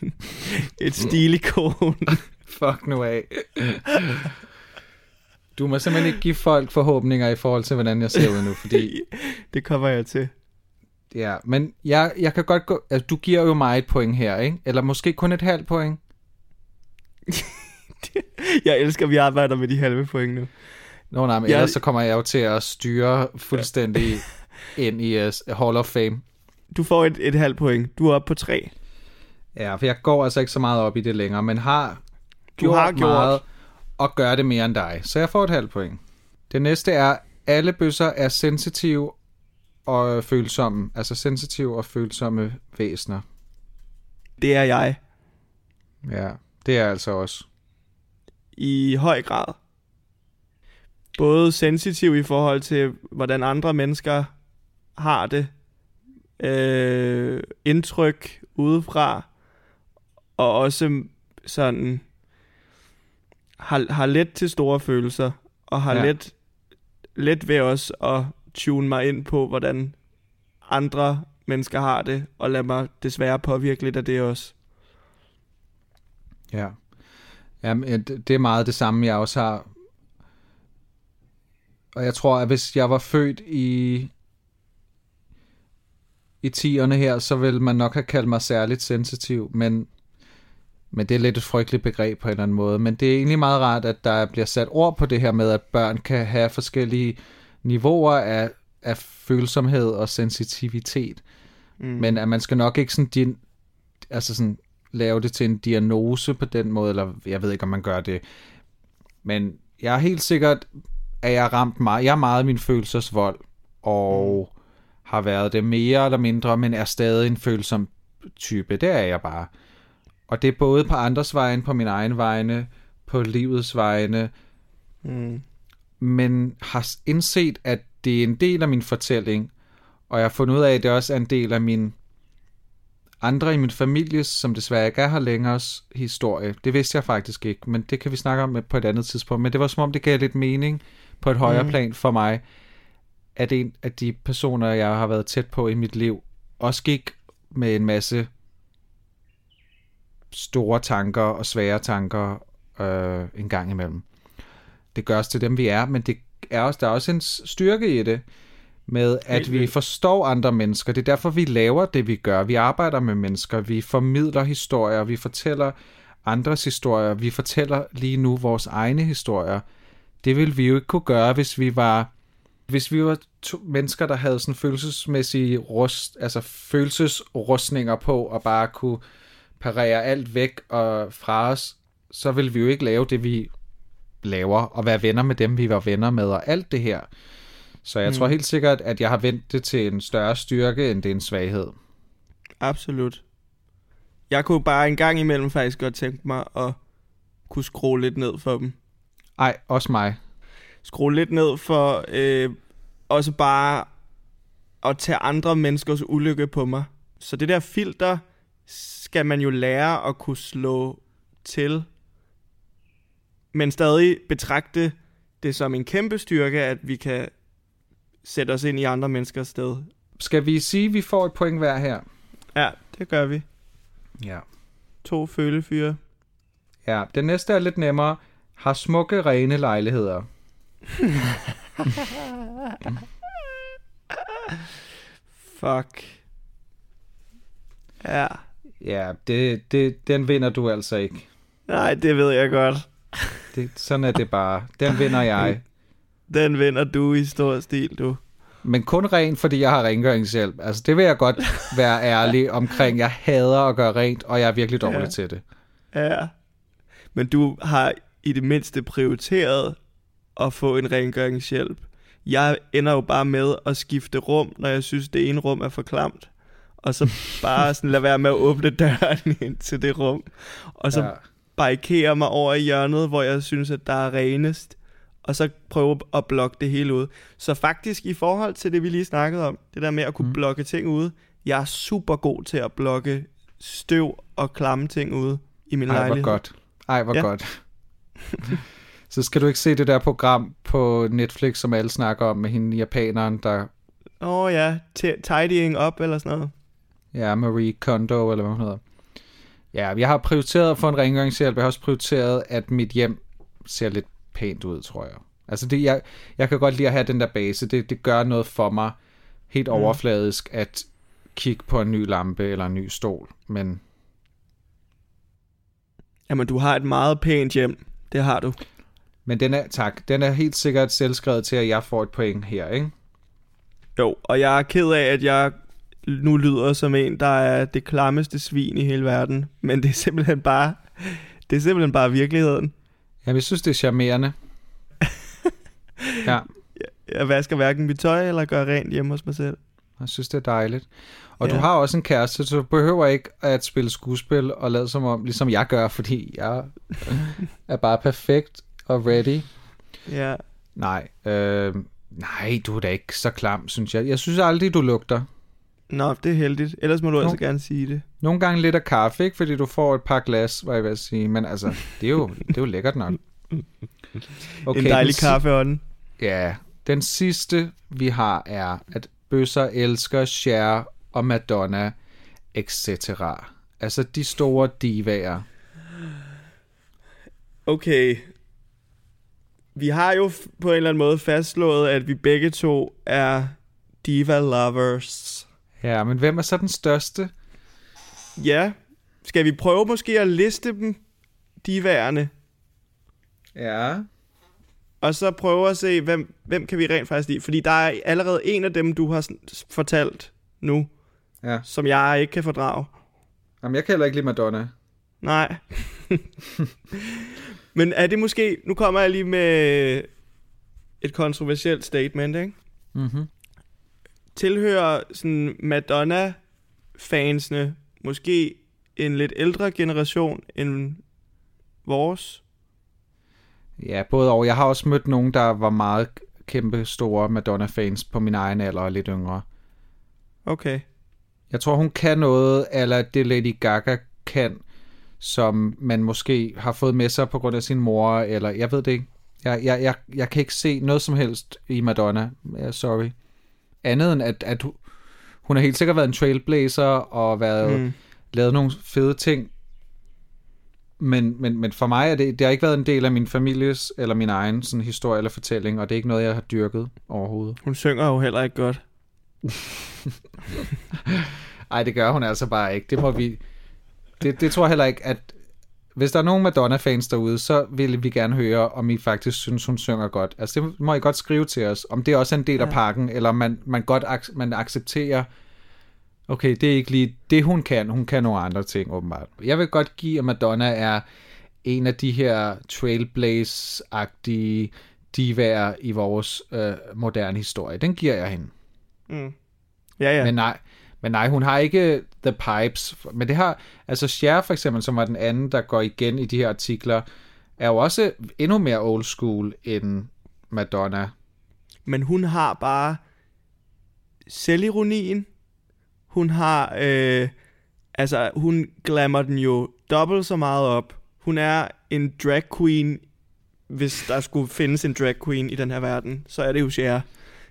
*laughs* et stilikon. *laughs* Fuck nu af. Du må simpelthen ikke give folk forhåbninger i forhold til, hvordan jeg ser ud nu, fordi... *laughs* det kommer jeg til. Ja, men jeg, jeg kan godt gå... Altså, du giver jo mig et point her, ikke? Eller måske kun et halvt point. *laughs* Jeg elsker, at vi arbejder med de halve point nu. Nå nej, men Jeg- ellers så kommer jeg jo til at styre fuldstændig *laughs* ind i uh, Hall of Fame. Du får et, et halvt point. Du er oppe på tre. Ja, for jeg går altså ikke så meget op i det længere, men har Du gjort, har gjort. meget og gør det mere end dig. Så jeg får et halvt point. Det næste er, alle bøsser er sensitive og følsomme. Altså sensitive og følsomme væsener. Det er jeg. Ja, det er altså også. I høj grad. Både sensitiv i forhold til, hvordan andre mennesker har det. Øh, indtryk udefra. Og også sådan har, har let til store følelser. Og har Ja. let, let ved også at tune mig ind på, hvordan andre mennesker har det. Og lade mig desværre påvirke lidt af det også. Ja. Jamen, ja, det det er meget det samme, jeg også har. Og jeg tror, at hvis jeg var født i i tierne her, så ville man nok have kaldt mig særligt sensitiv, men, men det er lidt et frygteligt begreb på en eller anden måde. Men det er egentlig meget rart, at der bliver sat ord på det her med, at børn kan have forskellige niveauer af, af følsomhed og sensitivitet. Mm. Men at man skal nok ikke sådan, din, altså sådan lave det til en diagnose på den måde, eller jeg ved ikke, om man gør det. Men jeg er helt sikkert, at jeg har ramt meget. Jeg er meget min følelsesvold, og mm. har været det mere eller mindre, men er stadig en følsom type. Det er jeg bare. Og det er både på andres vegne, på min egen vegne, på livets vegne, Mm. men har indset, at det er en del af min fortælling, og jeg har fundet ud af, at det også er en del af min andre i min familie, som desværre ikke er her længere, historie. Det vidste jeg faktisk ikke, men det kan vi snakke om på et andet tidspunkt. Men det var som om, det gav lidt mening på et højere Mhm. plan for mig, at en af de personer, jeg har været tæt på i mit liv, også gik med en masse store tanker og svære tanker øh, en gang imellem. Det gør os til dem, vi er, men det er også, der er også en styrke i det, med at vi forstår andre mennesker. Det er derfor, vi laver det, vi gør. Vi arbejder med mennesker, vi formidler historier, vi fortæller andres historier, vi fortæller lige nu vores egne historier. det ville vi jo ikke kunne gøre, hvis vi var hvis vi var to mennesker, der havde sådan følelsesmæssige rust, altså følelsesrustninger på, og bare kunne parere alt væk og fra os, så ville vi jo ikke lave det, vi laver, og være venner med dem, vi var venner med, og alt det her. Så jeg mm. tror helt sikkert, at jeg har vendt det til en større styrke, end det er en svaghed. Absolut. Jeg kunne bare en gang imellem faktisk godt tænke mig at kunne skrue lidt ned for dem. Ej, også mig. Skrue lidt ned for øh, også bare at tage andre menneskers ulykke på mig. Så det der filter skal man jo lære at kunne slå til, men stadig betragte det som en kæmpe styrke, at vi kan sætte os ind i andre menneskers sted. Skal vi sige, at vi får et point hver her? Ja, det gør vi. Ja. To følefyre. Ja, den næste er lidt nemmere. Har smukke, rene lejligheder. *laughs* Fuck. Ja. Ja, det, det, den vinder du altså ikke. Nej, det ved jeg godt. Det, sådan er det bare. Den vinder jeg. *laughs* Den vinder du i stor stil, du. Men kun rent, fordi jeg har rengøringshjælp. Altså, det vil jeg godt være ærlig omkring. Jeg hader at gøre rent, og jeg er virkelig dårlig ja. til det. Ja. Men du har i det mindste prioriteret at få en rengøringshjælp. Jeg ender jo bare med at skifte rum, når jeg synes, det ene rum er for klamt. Og så bare sådan lade være med at åbne døren *laughs* ind til det rum. Og så ja. barrikere mig over i hjørnet, hvor jeg synes, at der er renest. Og så prøve at blokke det hele ud. Så faktisk i forhold til det, vi lige snakkede om, det der med at kunne mm. blokke ting ud, jeg er super god til at blokke støv og klamme ting ude i min Ej, lejlighed. hvor godt. Ej, hvor ja. godt. så skal du ikke se det der program på Netflix, som alle snakker om med hende japaneren, der... Åh oh, ja, T- tidying up eller sådan noget. Ja, Marie Kondo, eller hvad hun hedder. Ja, jeg har prioriteret at få en rengøringshjælp. Jeg har også prioriteret, at mit hjem ser lidt pænt ud, tror jeg. Altså, det, jeg, jeg kan godt lide at have den der base. Det, det gør noget for mig helt mm. overfladisk at kigge på en ny lampe eller en ny stol. Men Jamen, du har et meget pænt hjem. Det har du. Men den er, tak, den er helt sikkert selvskrevet til, at jeg får et point her, ikke? Jo, og jeg er ked af, at jeg nu lyder som en, der er det klammeste svin i hele verden. Men det er simpelthen bare, det er simpelthen bare virkeligheden. Jamen, jeg synes, det er charmerende. *laughs* ja. Jeg vasker hverken mit tøj eller gør rent hjemme hos mig selv. Jeg synes, det er dejligt. Og ja. du har også en kæreste, så du behøver ikke at spille skuespil og lade som om, ligesom jeg gør, fordi jeg *laughs* er bare perfekt og ready. Ja. Nej, øh, nej, du er da ikke så klam, synes jeg. Jeg synes aldrig, du lugter. Nå, det er heldigt. Ellers må du altså gerne sige det. Nogle gange lidt af kaffe, ikke? Fordi du får et par glas, var jeg ved at sige. Men altså, det er jo, det er jo lækkert nok. Okay, *laughs* en dejlig kaffeånden. Ja, den sidste, vi har, er, at bøsser elsker Cher og Madonna, etc. Altså de store divaer. Okay. Vi har jo på en eller anden måde fastslået, at vi begge to er diva lovers. Ja, men hvem er så den største? Ja, skal vi prøve måske at liste dem, divaerne? Ja. Og så prøve at se, hvem, hvem kan vi rent faktisk lide. Fordi der er allerede en af dem, du har fortalt nu, ja. som jeg ikke kan fordrage. Jamen, jeg kan heller ikke lide Madonna. Nej. *laughs* Men er det måske... Nu kommer jeg lige med et kontroversielt statement, ikke? Mm-hmm. Tilhører sådan Madonna-fansene måske en lidt ældre generation end vores? Ja, både og. Jeg har også mødt nogen, der var meget kæmpe store Madonna-fans på min egen alder og lidt yngre. Okay. Jeg tror, hun kan noget, eller det Lady Gaga kan, som man måske har fået med sig på grund af sin mor, eller jeg ved det ikke. Jeg, jeg, jeg, jeg kan ikke se noget som helst i Madonna. Yeah, sorry. Andet end, at, at hun har helt sikkert været en trailblazer og været, mm. lavet nogle fede ting. Men, men, men for mig er det, det har ikke været en del af min families eller min egen sådan, historie eller fortælling, og det er ikke noget, jeg har dyrket overhovedet. Hun synger jo heller ikke godt. *laughs* Ej, det gør hun altså bare ikke. Det må vi... Det, det tror jeg heller ikke, at hvis der er nogen Madonna-fans derude, så vil vi gerne høre, om I faktisk synes, hun synger godt. Altså det må I godt skrive til os, om det er også en del af pakken, eller om man, man godt ac- man accepterer, okay, det er ikke lige det, hun kan. Hun kan nogle andre ting, åbenbart. Jeg vil godt give, at Madonna er en af de her trailblaze-agtige divaer i vores øh, moderne historie. Den giver jeg hende. Ja, ja. Men nej, men nej, hun har ikke The Pipes. Men det har, altså Cher for eksempel, som var den anden, der går igen i de her artikler, er jo også endnu mere old school end Madonna. Men hun har bare selvironien. Hun har, øh, altså hun glammer den jo dobbelt så meget op. Hun er en drag queen, hvis der skulle findes en drag queen i den her verden, så er det jo Cher.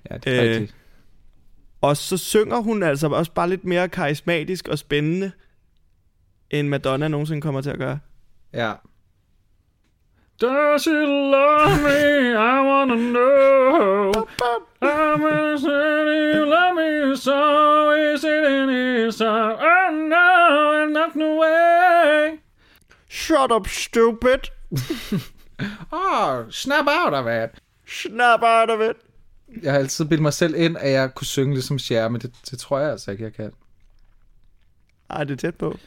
Ja, det er Øh, rigtigt. Og så synger hun altså også bare lidt mere karismatisk og spændende, end Madonna nogensinde kommer til at gøre. Ja. Does she love me? I wanna know. I'm gonna say you love me so. Is it in his heart? Oh no, and not no way. Shut up, stupid! Oh, *laughs* snap out of it. Snap out of it! Jeg har altid bildt mig selv ind, at jeg kunne synge ligesom Cher, men det, det tror jeg altså ikke, jeg kan. Ej, det er tæt på.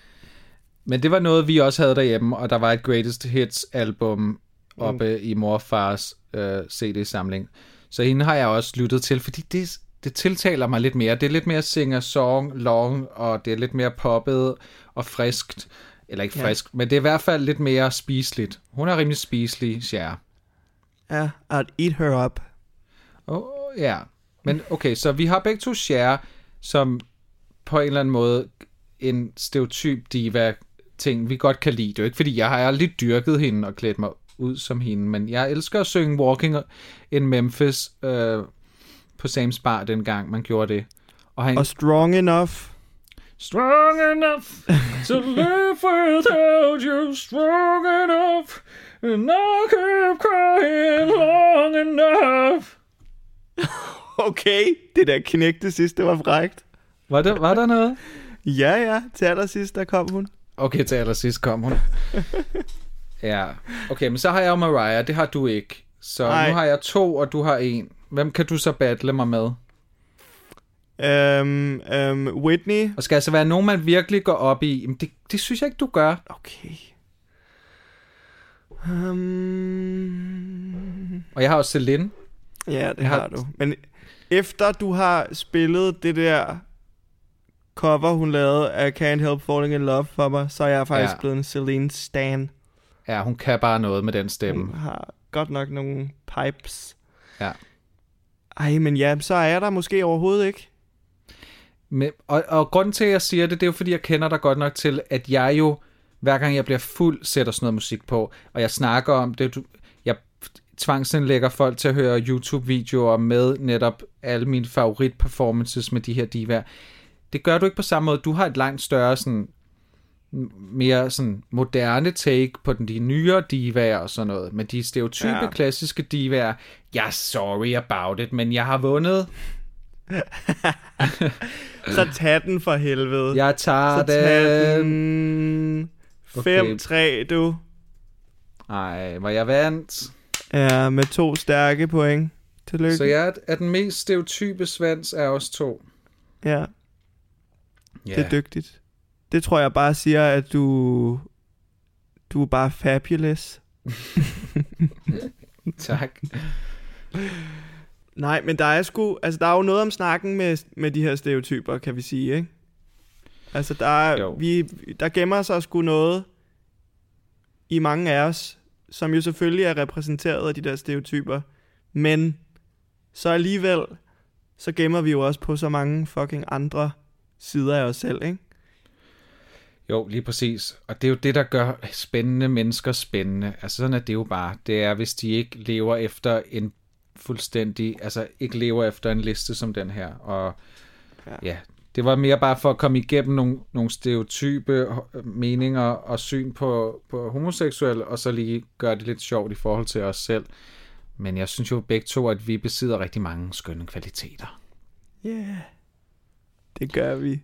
Men det var noget, vi også havde derhjemme, og der var et Greatest Hits album oppe mm. i mor og fars øh, CD-samling. Så hende har jeg også lyttet til, fordi det, det tiltaler mig lidt mere. Det er lidt mere singer-song, long, og det er lidt mere poppet og friskt. Eller ikke Ja. frisk, men det er i hvert fald lidt mere spiseligt. Hun er rimelig spiselig, Cher. Ja, I'd eat her up. Oh, ja, men okay, så vi har begge to Cher, som på en eller anden måde en stereotyp diva ting, vi godt kan lide. Det er jo ikke, fordi jeg har aldrig dyrket hende og klædt mig ud som hende, men jeg elsker at synge Walking in Memphis øh, på Sam's Bar dengang, man gjorde det. Og han, Og strong enough. Strong enough to live without you, strong enough, and I keep crying long enough. *laughs* Okay, det der knæk det sidste var frækt. Var der, var der noget? Ja, ja, til allersidst, der kom hun. Okay, til allersidst kom hun. *laughs* ja, okay, men så har jeg jo Mariah, det har du ikke. Så Nej. nu har jeg to, og du har en. Hvem kan du så battle mig med? Øhm, øhm, Whitney. Og skal altså være nogen, man virkelig går op i? Jamen, det, det synes jeg ikke, du gør. Okay. Um, Og jeg har også Celine. Ja, det har- har du. Men efter du har spillet det der cover, hun lavede af Can't Help Falling in Love for mig, så er jeg faktisk Ja. blevet en Celine Stan. Ja, hun kan bare noget med den stemme. Hun har godt nok nogle pipes. Ja. Ej, men ja, så er jeg der måske overhovedet ikke. Men, og, og grunden til, at jeg siger det, det er jo fordi, jeg kender dig godt nok til, at jeg jo, hver gang jeg bliver fuld, sætter sådan noget musik på, og jeg snakker om det, du, tvangsindlægger folk til at høre YouTube-videoer med netop alle mine favorit-performances med de her divaer. Det gør du ikke på samme måde. Du har et langt større, sådan, mere sådan moderne take på den, de nyere divaer og sådan noget. Men de stereotype, ja. Ja. klassiske divaer, jeg er sorry about it, men jeg har vundet. *laughs* Så tag den for helvede. Jeg tager så tag den. den. Okay. 5-3, du. Ej, hvor jeg vandt. Ja, med to stærke point. Tillykke. Så jeg er, er den mest stereotype svans af os to. Ja, det er dygtigt. Det tror jeg bare siger, at du... Du er bare fabulous. *laughs* Tak. Nej, men der er sgu... Altså, der er jo noget om snakken med, med de her stereotyper, kan vi sige, ikke? Altså, der, er, Jo. vi, der gemmer sig sgu noget i mange af os, som jo selvfølgelig er repræsenteret af de der stereotyper. Men så alligevel, så gemmer vi jo også på så mange fucking andre sider af os selv, ikke? Jo, lige præcis. Og det er jo det, der gør spændende mennesker spændende. Altså sådan er det jo bare. Det er, hvis de ikke lever efter en fuldstændig, altså ikke lever efter en liste som den her. Og ja, Ja. Det var mere bare for at komme igennem nogle, nogle stereotype øh, meninger og syn på, på homoseksuelle, og så lige gøre det lidt sjovt i forhold til os selv. Men jeg synes jo begge to, at vi besidder rigtig mange skønne kvaliteter. Ja, yeah. det gør vi.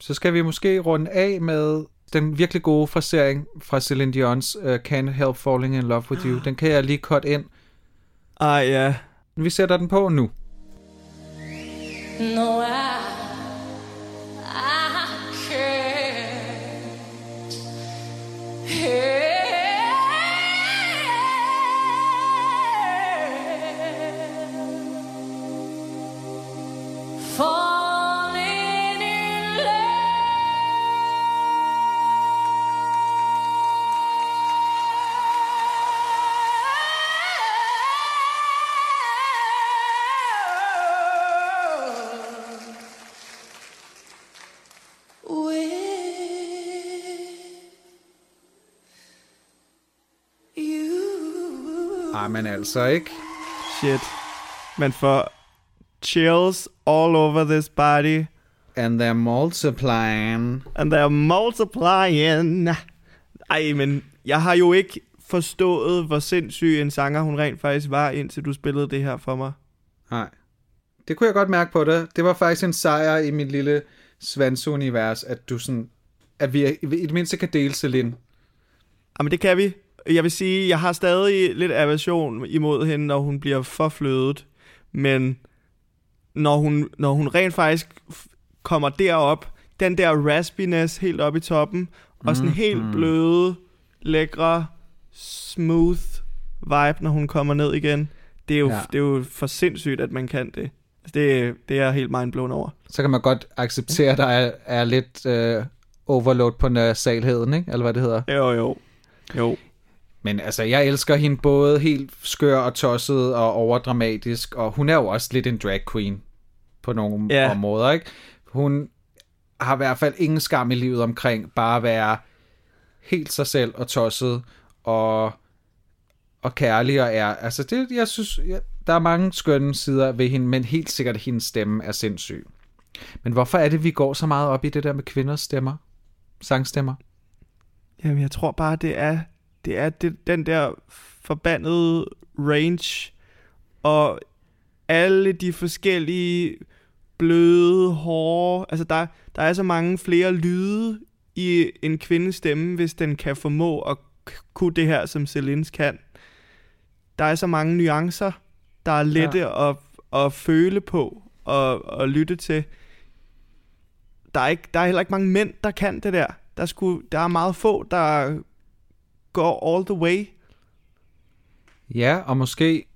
Så skal vi måske runde af med Den virkelig gode frasering fra Celine Dion's uh, Can't Help Falling In Love With You, den kan jeg lige cut ind. Ej, ja. Vi sætter den på nu. No, I help men altså ikke. Shit. Man får chills all over this body. And they're multiplying. And they're multiplying. Ej, men jeg har jo ikke forstået, hvor sindssyg en sanger hun rent faktisk var, indtil du spillede det her for mig. Nej. Det kunne jeg godt mærke på det. Det var faktisk en sejr i mit lille svansunivers, at du sådan, at vi i det mindste kan dele Celine. Jamen, det kan vi. Jeg vil sige, jeg har stadig lidt aversion imod hende, når hun bliver for flødet. Men når hun, når hun rent faktisk kommer derop, den der raspiness helt op i toppen, og sådan helt bløde, lækre, smooth vibe, når hun kommer ned igen, det er jo, Ja. ja. det er jo for sindssygt, at man kan det. Altså, Det, det er jeg helt mindblown over. Så kan man godt acceptere, at der er, er lidt øh, overload på nasalheden, ikke? Eller hvad det hedder. Jo, jo. Jo. Men altså, jeg elsker hende både helt skør og tosset og overdramatisk, og hun er jo også lidt en drag queen på nogle Ja. områder, ikke? Hun har i hvert fald ingen skam i livet omkring bare at være helt sig selv og tosset og, og kærlig og er. Altså, det, jeg synes, jeg, der er mange skønne sider ved hende, men helt sikkert hendes stemme er sindssyg. Men hvorfor er det, vi går så meget op i det der med kvinders stemmer? Sangstemmer? Jamen, jeg tror bare, det er, det er det, den der forbandede range, og alle de forskellige bløde, hårde... Altså, der, der er så mange flere lyde i en kvindes stemme, hvis den kan formå at kunne det her, som Celines kan. Der er så mange nuancer, der er lette ja. at, at føle på og, og lytte til. Der er, ikke, der er heller ikke mange mænd, der kan det der. Der, skulle, der er meget få, der går all the way. Ja, og måske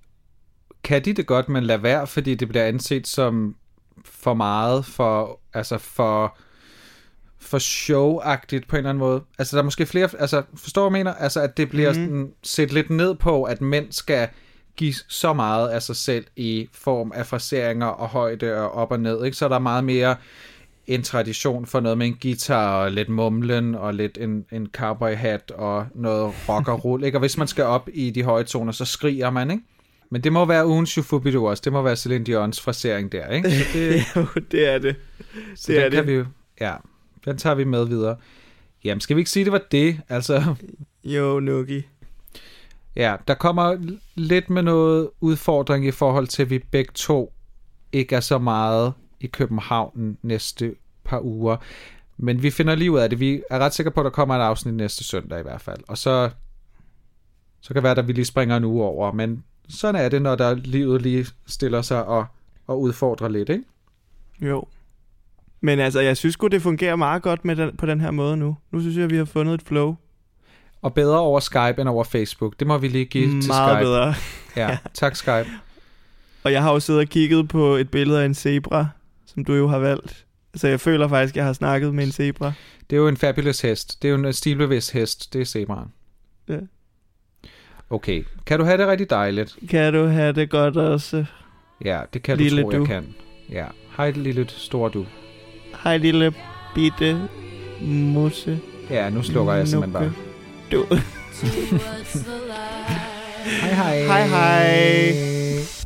kan de det godt, men lad være, fordi det bliver anset som for meget, for, altså for, for showagtigt på en eller anden måde. Altså der er måske flere, altså forstår du, hvad jeg mener? Altså at det bliver mm. sådan, set lidt ned på, at mænd skal give så meget af sig selv i form af fraseringer og højde og op og ned, ikke? Så er der meget mere en tradition for noget med en guitar og lidt mumlen og lidt en, en cowboy hat og noget rock og roll, ikke? Og hvis man skal op i de høje toner, så skriger man, ikke? Men det må være ugens Shufubidu også. Det må være Celine Dion's frasering der, ikke? Så det, *laughs* Jo, det er det. så det er kan det. vi jo, ja, den tager vi med videre. Jamen, skal vi ikke sige, det var det? Altså, Jo, Nuki. ja, der kommer lidt med noget udfordring i forhold til, at vi begge to ikke er så meget i København næste par uger. Men vi finder lige ud af det. Vi er ret sikre på, at der kommer et afsnit næste søndag i hvert fald. Og så, så kan det være, at vi lige springer en uge over. Men sådan er det, når der livet lige stiller sig og, og udfordrer lidt, ikke? Jo. Men altså, jeg synes sgu, det fungerer meget godt med den, på den her måde nu. Nu synes jeg, vi har fundet et flow. Og bedre over Skype end over Facebook. Det må vi lige give til meget Skype. bedre. Ja, tak Skype. Og jeg har jo siddet og kigget på et billede af en zebra, som du jo har valgt. Så jeg føler faktisk, at jeg har snakket med en zebra. Det er jo en fabulous hest. Det er jo en stilbevidst hest. Det er zebraen. Ja. Okay. Kan du have det rigtig dejligt? Kan du have det godt også? Ja, det kan Lille du tro, du. jeg kan. Ja. Hej, lille store du. Hej lille bitte musse. Ja, nu slukker jeg simpelthen bare. Du. Hej, hej. Hej hej.